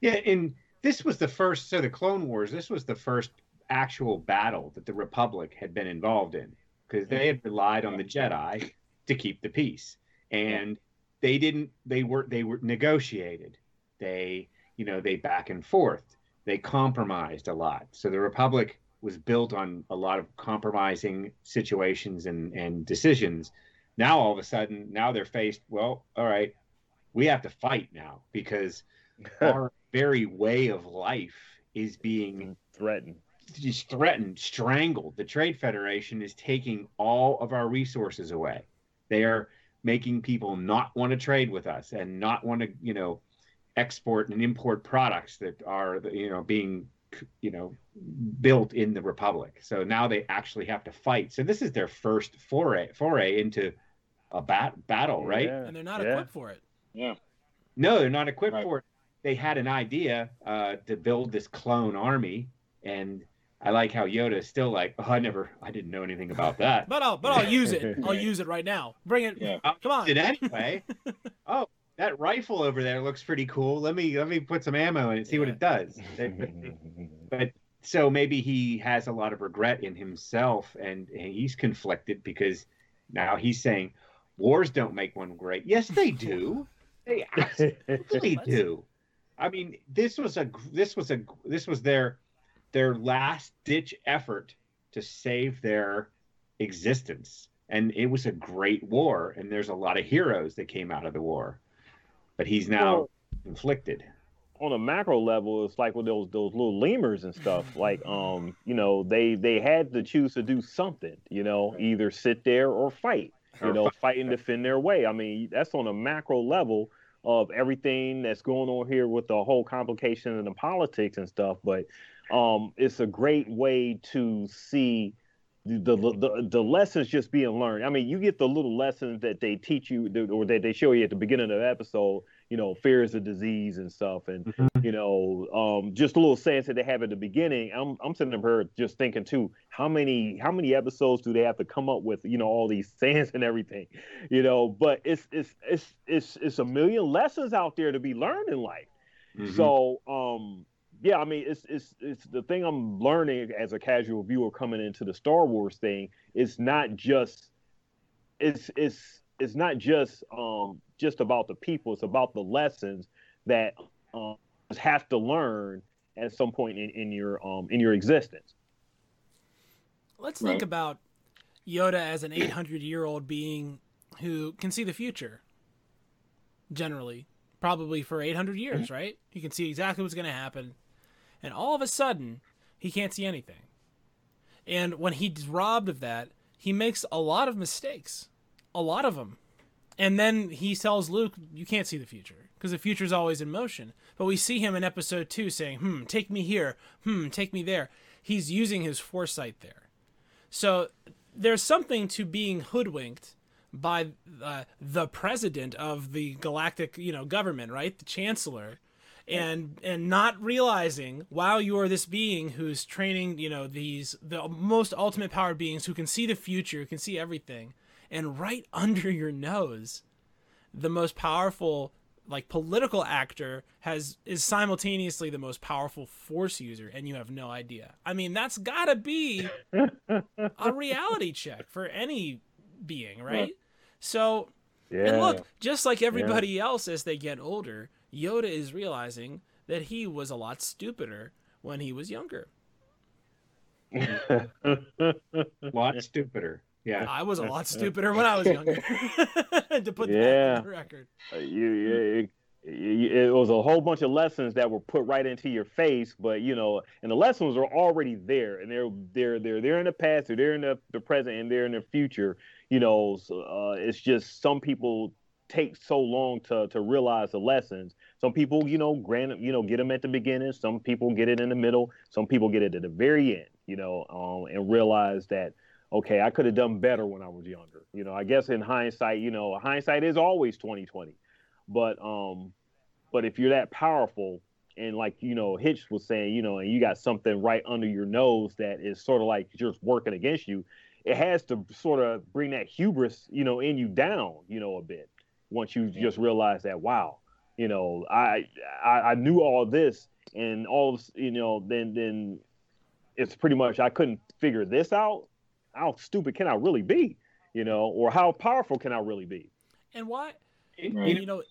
Yeah, and this was the first. So the Clone Wars. This was the first actual battle that the Republic had been involved in because they had relied on the Jedi to keep the peace, and they didn't. They were they were negotiated. They you know they back and forth. They compromised a lot. So the Republic was built on a lot of compromising situations and and decisions. Now all of a sudden, now they're faced. Well, all right, we have to fight now because our very way of life is being threatened just threatened, strangled. The Trade Federation is taking all of our resources away. They are making people not want to trade with us and not want to, you know, export and import products that are you know being you know built in the republic so now they actually have to fight so this is their first foray foray into a bat battle right Yeah, and they're not yeah. equipped for it. Yeah. no they're not equipped Right. for it they had an idea uh, to build this clone army and i like how yoda is still like oh i never i didn't know anything about that But I'll but I'll use it. I'll use it right now. Bring it. Yeah. Come on. it anyway. oh, that rifle over there looks pretty cool. Let me let me put some ammo in it, see what it does. but so maybe he has a lot of regret in himself, and, and he's conflicted because now he's saying wars don't make one great. Yes, they do. They absolutely do. I mean, this was a this was a this was their their last ditch effort to save their existence and it was a great war and there's a lot of heroes that came out of the war but he's now Well- inflicted on a macro level, it's like with those those little lemurs and stuff. Like, um, you know, they they had to choose to do something. You know, either sit there or fight. You Or know, fight. fight and defend their way. I mean, that's on a macro level of everything that's going on here with the whole complication and the politics and stuff. But um, it's a great way to see the, the the lessons just being learned. I mean, you get the little lessons that they teach you or that they show you at the beginning of the episode. You know, fear is a disease and stuff, and you know, um, just a little sayings that they have at the beginning. I'm I'm sitting up here just thinking too, how many how many episodes do they have to come up with? You know, all these sayings and everything. You know, but it's it's it's it's it's a million lessons out there to be learned in life. Mhm. So, um, yeah, I mean, it's it's it's the thing I'm learning as a casual viewer coming into the Star Wars thing. It's not just it's it's it's not just um just about the people. It's about the lessons that um have to learn at some point in, in your um in your existence. Let's Right. think about Yoda as an 800 year old being who can see the future. Generally, probably for 800 years, right? You can see exactly what's going to happen, and all of a sudden, he can't see anything. And when he's robbed of that, he makes a lot of mistakes, a lot of them. And then he tells Luke, "You can't see the future because the future is always in motion." But we see him in Episode Two saying, "Hmm, take me here. Hmm, take me there." He's using his foresight there. So there's something to being hoodwinked by uh, the president of the galactic, you know, government, right? The chancellor, and and not realizing while you are this being who's training, you know, these the most ultimate powered beings who can see the future, who can see everything, and right under your nose, the most powerful like political actor has is simultaneously the most powerful force user and you have no idea. I mean, that's got to be a reality check for any being, right? So, Yeah. and look, just like everybody else as they get older, Yoda is realizing that he was a lot stupider when he was younger. a lot stupider yeah I was a lot stupider when I was younger. to put that Yeah. on the record. Uh, you, you, you, it was a whole bunch of lessons that were put right into your face, but you know, and the lessons are already there, and they're they're they're there in the past, they're there in the, the present, and they're in the future. You know, so, uh, it's just some people take so long to to realize the lessons. Some people, you know, grant you know, get them at the beginning. Some people get it in the middle. Some people get it at the very end. You know, um, and realize that okay, I could have done better when I was younger. You know, I guess in hindsight, you know, hindsight is always twenty twenty. But um, but if you're that powerful, and like you know, Hitch was saying, you know, and you got something right under your nose that is sort of like just working against you, it has to sort of bring that hubris, you know, in you down, you know, a bit. Once you just realize that, wow, you know, I I, I knew all this, and all of, you know, then then it's pretty much I couldn't figure this out. How stupid can I really be? You know, or how powerful can I really be? And why? Right. You know,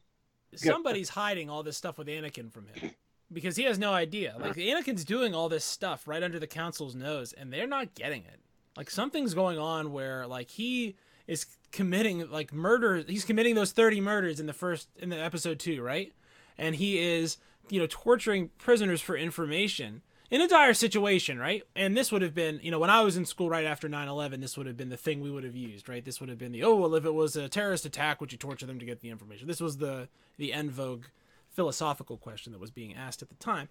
somebody's hiding all this stuff with Anakin from him because he has no idea. Like Anakin's doing all this stuff right under the council's nose, and they're not getting it. Like something's going on where like he is committing like murder. He's committing those thirty murders in the first in the episode two, right? And he is you know torturing prisoners for information in a dire situation, right? And this would have been, you know, when I was in school right after 9/11, this would have been the thing we would have used, right? This would have been the oh well, if it was a terrorist attack, would you torture them to get the information? This was the the en vogue philosophical question that was being asked at the time.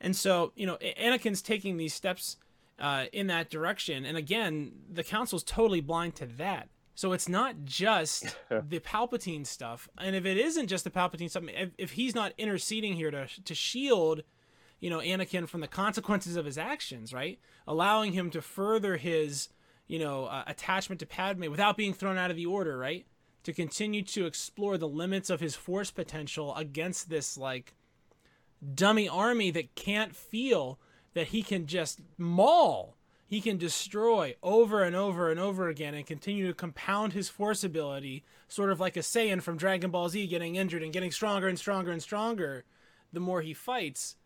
And so, you know, Anakin's taking these steps uh, in that direction. And again, the council's totally blind to that. So it's not just the Palpatine stuff. And if it isn't just the Palpatine stuff, if, if he's not interceding here to, to shield, you know, Anakin from the consequences of his actions, right? Allowing him to further his, you know, uh, attachment to Padme without being thrown out of the order, right? To continue to explore the limits of his force potential against this, like, dummy army that can't feel that he can just maul, he can destroy over and over and over again and continue to compound his force ability, sort of like a Saiyan from Dragon Ball Z getting injured and getting stronger and stronger and stronger the more he fights.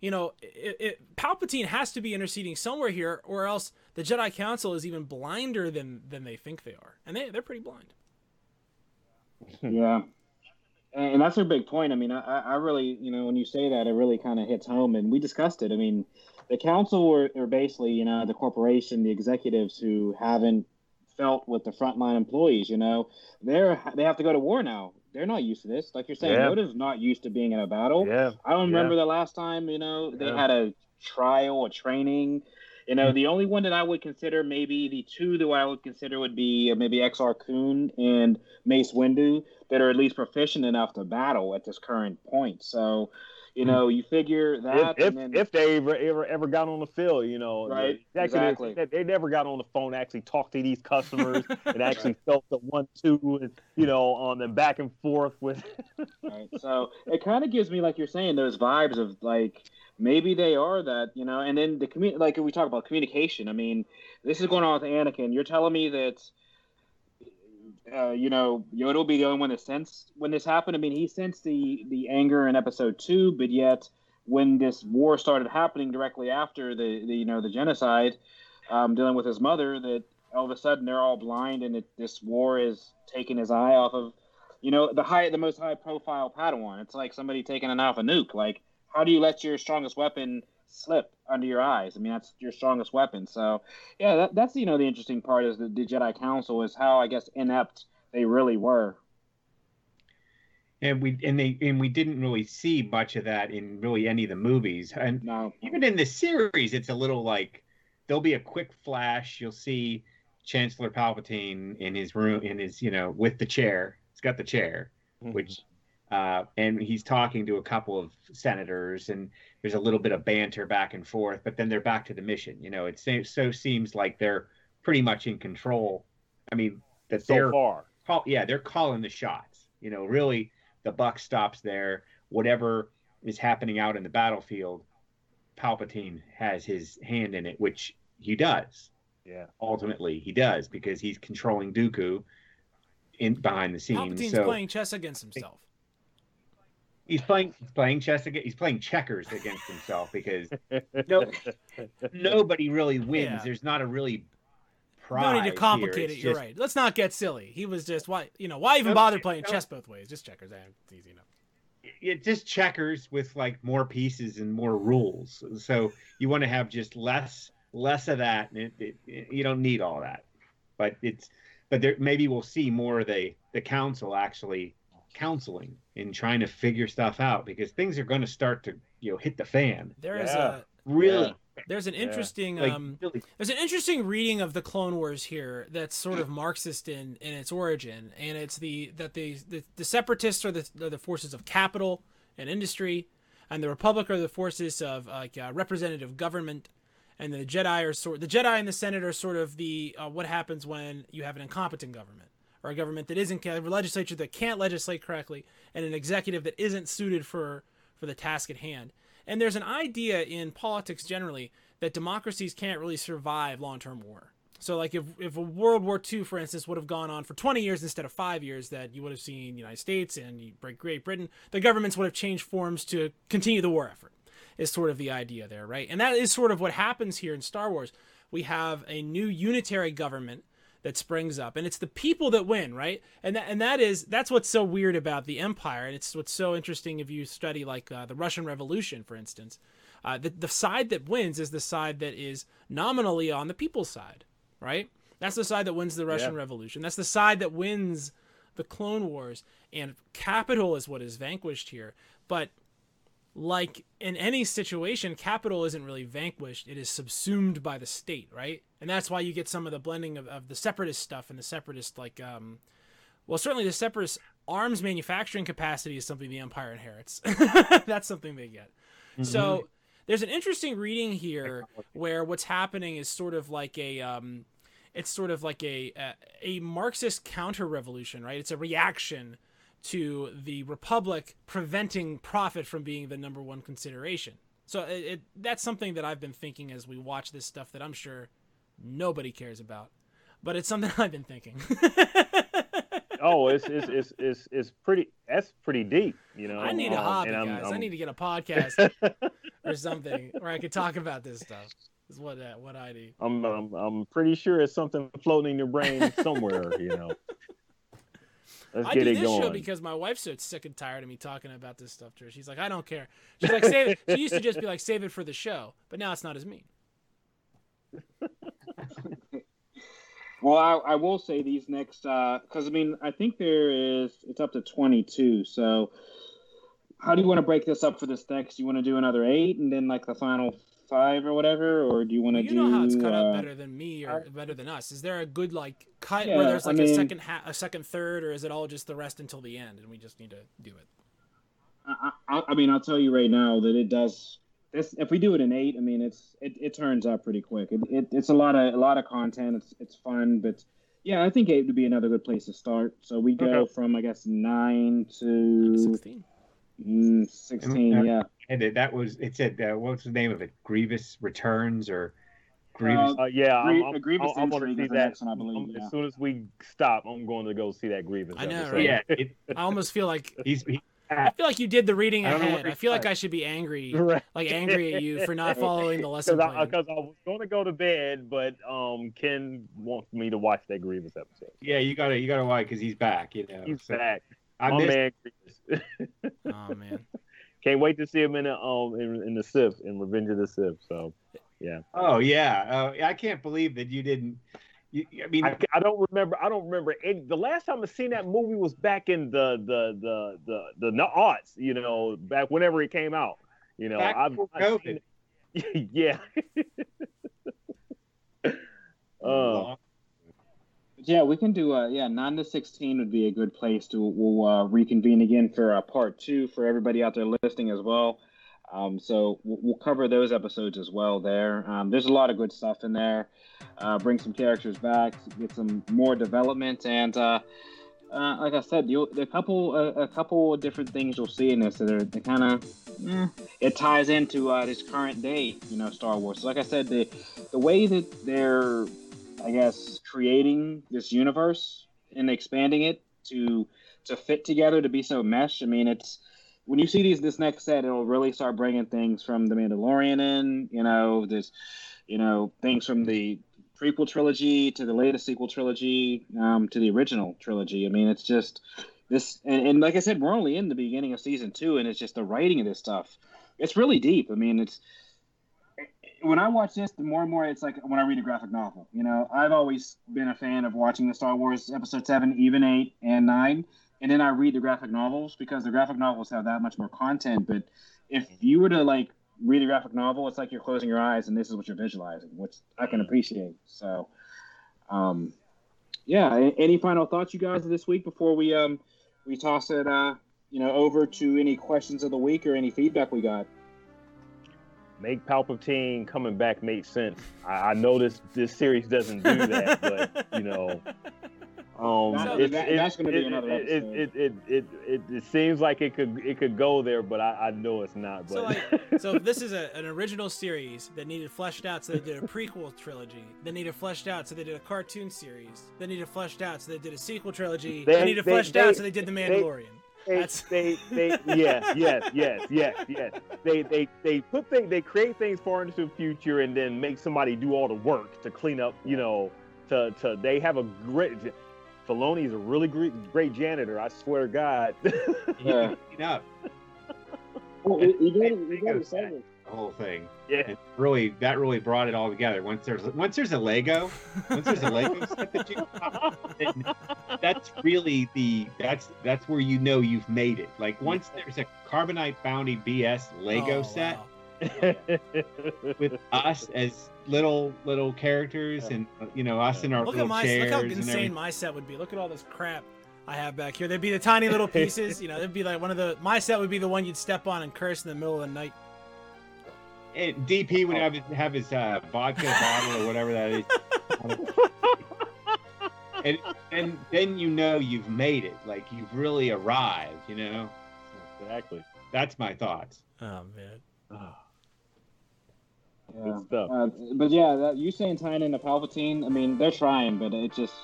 You know, it, it, Palpatine has to be interceding somewhere here, or else the Jedi Council is even blinder than than they think they are, and they they're pretty blind. yeah, and that's a big point. I mean, I, I really, you know, when you say that, it really kind of hits home. And we discussed it. I mean, the council are, are basically, you know, the corporation, the executives who haven't felt with the frontline employees. You know, they're they have to go to war now. They're not used to this. Like you're saying, yeah. Yoda's not used to being in a battle. Yeah. I don't remember yeah. the last time, you know, they yeah. had a trial, a training. You know, the only one that I would consider, maybe the two that I would consider would be uh, maybe XR Kun and Mace Windu that are at least proficient enough to battle at this current point. So, you know, you figure that if if, then, if they ever, ever ever got on the field, you know, right? Exactly. They, they, never got on the phone, actually talked to these customers, and actually felt the one two, and you know, on them back and forth with. right. So it kind of gives me, like you're saying, those vibes of like maybe they are that, you know, and then the community, like we talk about communication. I mean, this is going on with Anakin. You're telling me that uh, you know, Yoda will be the only one that sensed when this happened. I mean, he sensed the the anger in Episode Two, but yet when this war started happening directly after the, the you know the genocide, um, dealing with his mother, that all of a sudden they're all blind and it, this war is taking his eye off of, you know, the high the most high profile Padawan. It's like somebody taking an off a nuke. Like, how do you let your strongest weapon slip under your eyes. I mean, that's your strongest weapon. So, yeah, that, that's you know the interesting part is the, the Jedi Council is how I guess inept they really were. And we and they and we didn't really see much of that in really any of the movies. And no. even in the series, it's a little like there'll be a quick flash. You'll see Chancellor Palpatine in his room, in his you know with the chair. He's got the chair, mm-hmm. which uh, and he's talking to a couple of senators, and there's a little bit of banter back and forth, but then they're back to the mission. You know, it so seems like they're pretty much in control. I mean, that so they're far. Call, yeah, they're calling the shots. You know, really, the buck stops there. Whatever is happening out in the battlefield, Palpatine has his hand in it, which he does. Yeah. Ultimately, he does because he's controlling Dooku in behind the scenes. Palpatine's so, playing chess against himself he's playing playing chess against he's playing checkers against himself because no nobody really wins. Yeah. There's not a really prize. No need to complicate it. You're right. Let's not get silly. He was just why you know why even bother playing chess both ways? Just checkers. Eh, it's easy enough. It just checkers with like more pieces and more rules. So you want to have just less less of that. It, it, it, you don't need all that. But it's but there maybe we'll see more of the the council actually counseling and trying to figure stuff out because things are going to start to you know hit the fan. There's yeah. a really. There's an interesting yeah. like, um, really. there's an interesting reading of the Clone Wars here that's sort of Marxist in, in its origin, and it's the that the the, the separatists are the are the forces of capital and industry, and the Republic are the forces of like uh, representative government, and the Jedi are sort the Jedi and the Senate are sort of the uh, what happens when you have an incompetent government or a government that isn't a legislature that can't legislate correctly and an executive that isn't suited for for the task at hand. And there's an idea in politics generally that democracies can't really survive long-term war. So like if, if world war ii for instance would have gone on for 20 years instead of five years that you would have seen the united states and great britain the governments would have changed forms to continue the war effort is sort of the idea there right? And that is sort of what happens here in star wars. We have a new unitary government that springs up. And it's the people that win right? And that, and that is that's what's so weird about the empire. And it's what's so interesting if you study like uh, the russian revolution for instance. Uh, the, the side that wins is the side that is nominally on the people's side right? That's the side that wins the russian yeah. revolution. That's the side that wins the clone wars. And capital is what is vanquished here. But like in any situation, capital isn't really vanquished; it is subsumed by the state, right? And that's why you get some of the blending of, of the separatist stuff and the separatist like, um, well, certainly the separatist arms manufacturing capacity is something the empire inherits. that's something they get. Mm-hmm. So there's an interesting reading here where what's happening is sort of like a um, it's sort of like a, a, a Marxist counter revolution, right? It's a reaction to the republic preventing profit from being the number one consideration. So it, it, that's something that I've been thinking as we watch this stuff that I'm sure nobody cares about, but it's something I've been thinking. oh, it's, it's it's it's it's pretty. That's pretty deep, you know. I need a um, hobby, guys. I'm, I'm... i need to get a podcast or something where I could talk about this stuff. Is what uh, what I need. I'm, I'm I'm pretty sure it's something floating in your brain somewhere, you know. Let's I do this going. show because my wife's so sick and tired of me talking about this stuff to her. She's like, I don't care. She's like, save it. She used to just be like, save it for the show, but now it's not as mean. well, I, I, will say these next because uh, I mean I think there is it's up to twenty two. So how do you want to break this up for this next? You want to do another eight and then like the final five or whatever, or do you want to do? You know how it's cut uh, up better than me or uh, better than us. Is there a good like cut yeah, where there's like I mean, a second ha- a second third, or is it all just the rest until the end, and we just need to do it? I, I, I mean, I'll tell you right now that it does. This, if we do it in eight, I mean, it's it, it turns out pretty quick. It, it, it's a lot of a lot of content. It's it's fun, but yeah, I think eight would be another good place to start. So we go okay. from I guess nine to sixteen. Mm, Sixteen, yeah and that was it said uh, what's the name of it? Grievous Returns or Grievous? Uh, yeah, Grie- I'm, I'm, Grievous I'm, going to see that. One, I believe, yeah. As soon as we stop, I'm going to go see that Grievous. I know, right? Yeah, it, I almost feel like he's. He, I feel like you did the reading ahead. I, I feel like I should be angry, right. like angry at you for not following the lesson plan. Because I, I, was going to go to bed, but um, Ken wants me to watch that Grievous episode. Yeah, you gotta, you gotta watch because he's back. You know, he's so. back. I My man Grievous. oh man. Can't wait to see him in the um in, in the Sith in Revenge of the Sith. So, yeah. Oh yeah, uh, I can't believe that you didn't. You, I mean, I, I, don't remember. I don't remember. Any, the last time I seen that movie was back in the the the the the aughts. You know, back whenever it came out. You know, back I've, I've seen it. yeah. uh, yeah, we can do. Uh, yeah, nine to sixteen would be a good place to. We'll uh, reconvene again for uh, part two for everybody out there listening as well. Um, so we'll, we'll, cover those episodes as well. There, um, there's a lot of good stuff in there. Uh, bring some characters back, get some more development, and uh, uh, like I said, you a couple a, a, couple of different things you'll see in this that are they kind of eh, it ties into uh, this current day, you know, Star Wars. So like I said, the the way that they're I guess, creating this universe and expanding it to to fit together to be so mesh. I mean, it's when you see these this next set, it'll really start bringing things from the Mandalorian in. You know, there's you know things from the prequel trilogy to the latest sequel trilogy um, to the original trilogy. I mean, it's just this, and, and like I said, we're only in the beginning of season two, and it's just the writing of this stuff. It's really deep. I mean, it's when I watch this, the more and more it's like when I read a graphic novel. You know, I've always been a fan of watching the Star Wars Episode Seven, even eight and nine, and then I read the graphic novels because the graphic novels have that much more content. But if you were to like read a graphic novel, it's like you're closing your eyes and this is what you're visualizing, which I can appreciate. So, um, yeah. Any final thoughts, you guys, this week before we um we toss it uh you know over to any questions of the week or any feedback we got? Make Palpatine coming back make sense. I, I know this this series doesn't do that, but you know, um, that, that, that's going to be another it, it, it, it, it, it, seems like it could it could go there, but I, I know it's not. But. So, like, so this is a, an original series that needed fleshed out, so they did a prequel trilogy. They needed fleshed out, so they did a cartoon series. They needed fleshed out, so they did a sequel trilogy. They, they needed they, fleshed they, out, so they did the Mandalorian. They, they, they, they, yes, yes, yes, yes, yes. They, they, they put things, they create things far into the future, and then make somebody do all the work to clean up. You know, to, to they have a great. Filoni is a really great, great janitor. I swear to God. yeah. yeah. Well, you, you got to say this. the whole thing. Yeah. And really, that really brought it all together. Once there's once there's a Lego, once there's a Lego set that you, that's really the that's that's where you know you've made it. Like once there's a Carbonite Bounty BS Lego Oh, set wow. with us as little little characters, and you know us in our Look little at my chairs look how insane everything. my set would be. Look at all this crap I have back here. There'd be the tiny little pieces. You know, It'd be like one of the my set would be the one you'd step on and curse in the middle of the night. And DP would have his, have his uh, vodka bottle or whatever that is. and and then you know you've made it. Like you've really arrived. You know. exactly. That's my thoughts. Oh man. Ah, Yeah. Good stuff. Uh, but yeah, that, you saying tying into Palpatine, I mean, they're trying, but it just,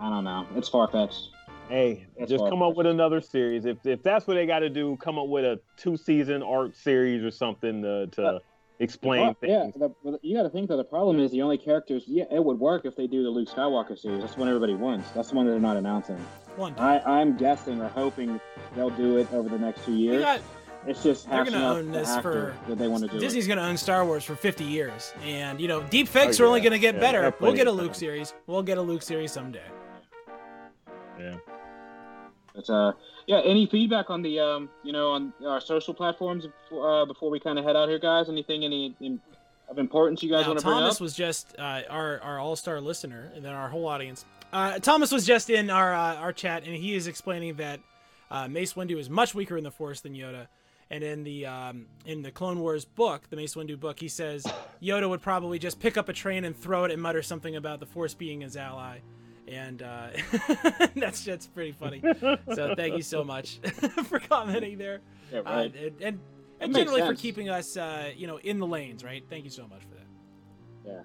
I don't know. It's far fetched. Hey, That's just come up with another series. If if that's what they got to do, come up with a two season arc series or something to, to Explain yeah, things. the, you got to think that the problem is the only characters. Yeah, it would work if they do the Luke Skywalker series. That's the one everybody wants. That's the one that they're not announcing. One. I, I'm guessing or hoping they'll do it over the next two years. got it's just they're gonna own this for- that they want to do. it. Disney's gonna own Star Wars for 50 years, and you know, deep fakes Oh, are only gonna get Yeah, better. We'll get a Luke time. series. We'll get a Luke series someday. Yeah. But uh, yeah, any feedback on the um, you know, on our social platforms uh, before we kind of head out here, guys? Anything any in, of importance you guys Now, want to bring up? Thomas was just uh, our our all star listener, and then our whole audience. Uh, Thomas was just in our uh, our chat, and he is explaining that uh, Mace Windu is much weaker in the Force than Yoda. And in the um, in the Clone Wars book, the Mace Windu book, he says Yoda would probably just pick up a train and throw it and mutter something about the Force being his ally, and uh, that's that's pretty funny. So thank you so much for commenting there, Yeah, uh, and and, and makes generally for keeping us uh, you know in the lanes, right? Thank you so much for that.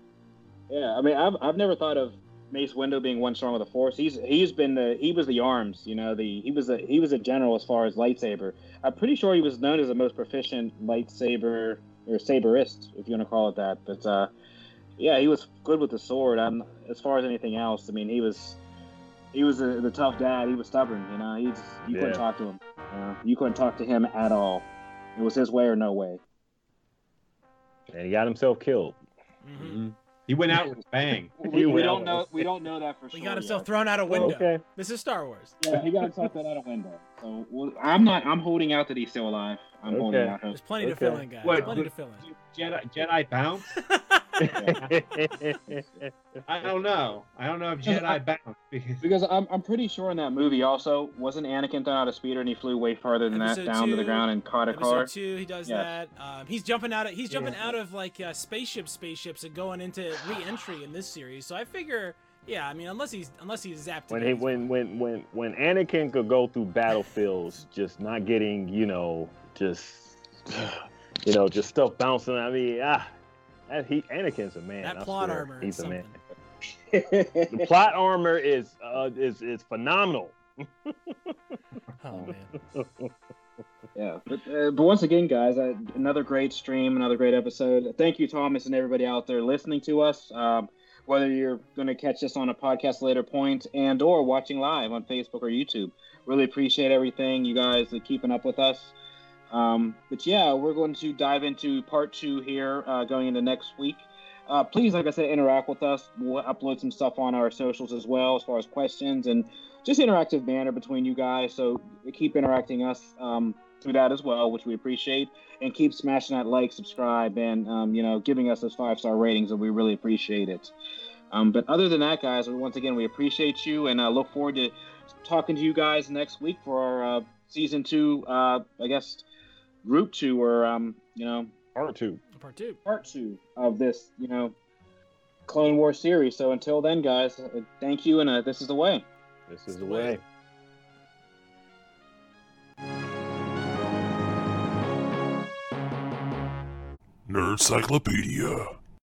Yeah, yeah. I mean, I've, I've never thought of Mace Windu being one strong with the Force. He's he's been the he was the arms, you know, the he was a he was a general as far as lightsaber. I'm pretty sure he was known as the most proficient lightsaber or saberist, if you want to call it that. But uh, yeah, he was good with the sword. Um, as far as anything else, I mean, he was he was a, the tough dad. He was stubborn, you know. He just you couldn't talk to him. You, know? you couldn't talk to him at all. It was his way or no way. And he got himself killed. hmm He went out with a bang. We, we don't know. We don't know that for sure. He got himself yet. thrown out a window. Okay. This is Star Wars. Yeah, he got himself out a window. So well, I'm not. I'm holding out that he's still alive. I'm holding Okay. out. There's plenty to fill in, guys. What- plenty to fill in. Jedi Jedi bounce. I don't know. I don't know if Jedi bounce because Because I'm, I'm pretty sure in that movie also wasn't Anakin thrown out of speeder and he flew way farther than Episode that down to the ground and caught a car. Episode two, he does Yes. that. Um, he's jumping out of he's jumping Yeah. out of like uh, spaceship spaceships and going into re-entry in this series. So I figure, yeah, I mean, unless he's unless he's zapped. when he when when when when Anakin could go through battlefields, just not getting you know just you know just stuff bouncing. I mean, ah, that, he Anakin's a man. that I plot swear. armor, He's is a man. The plot armor is uh, is is phenomenal. Oh man. Yeah, but, uh, but once again, guys, uh, another great stream, another great episode. Thank you, Thomas, and everybody out there listening to us. Um, whether you're going to catch us on a podcast later point and or watching live on Facebook or YouTube, really appreciate everything you guys are keeping up with us. Um, but yeah, we're going to dive into part two here, uh, going into next week. Uh, please, like I said, interact with us. We'll upload some stuff on our socials as well, as far as questions and just interactive banner between you guys. So keep interacting us um, through that as well, which we appreciate, and keep smashing that like, subscribe, and um, you know, giving us those five star ratings. And we really appreciate it. Um, but other than that, guys, once again, we appreciate you, and uh, look forward to talking to you guys next week for our uh, season two. Uh, I guess group two, or um, you know, Part two. Part two. part two of this, you know, Clone War series. So until then, guys, uh, thank you, and uh, this is the way. This is the way. way. Nerd Cyclopedia.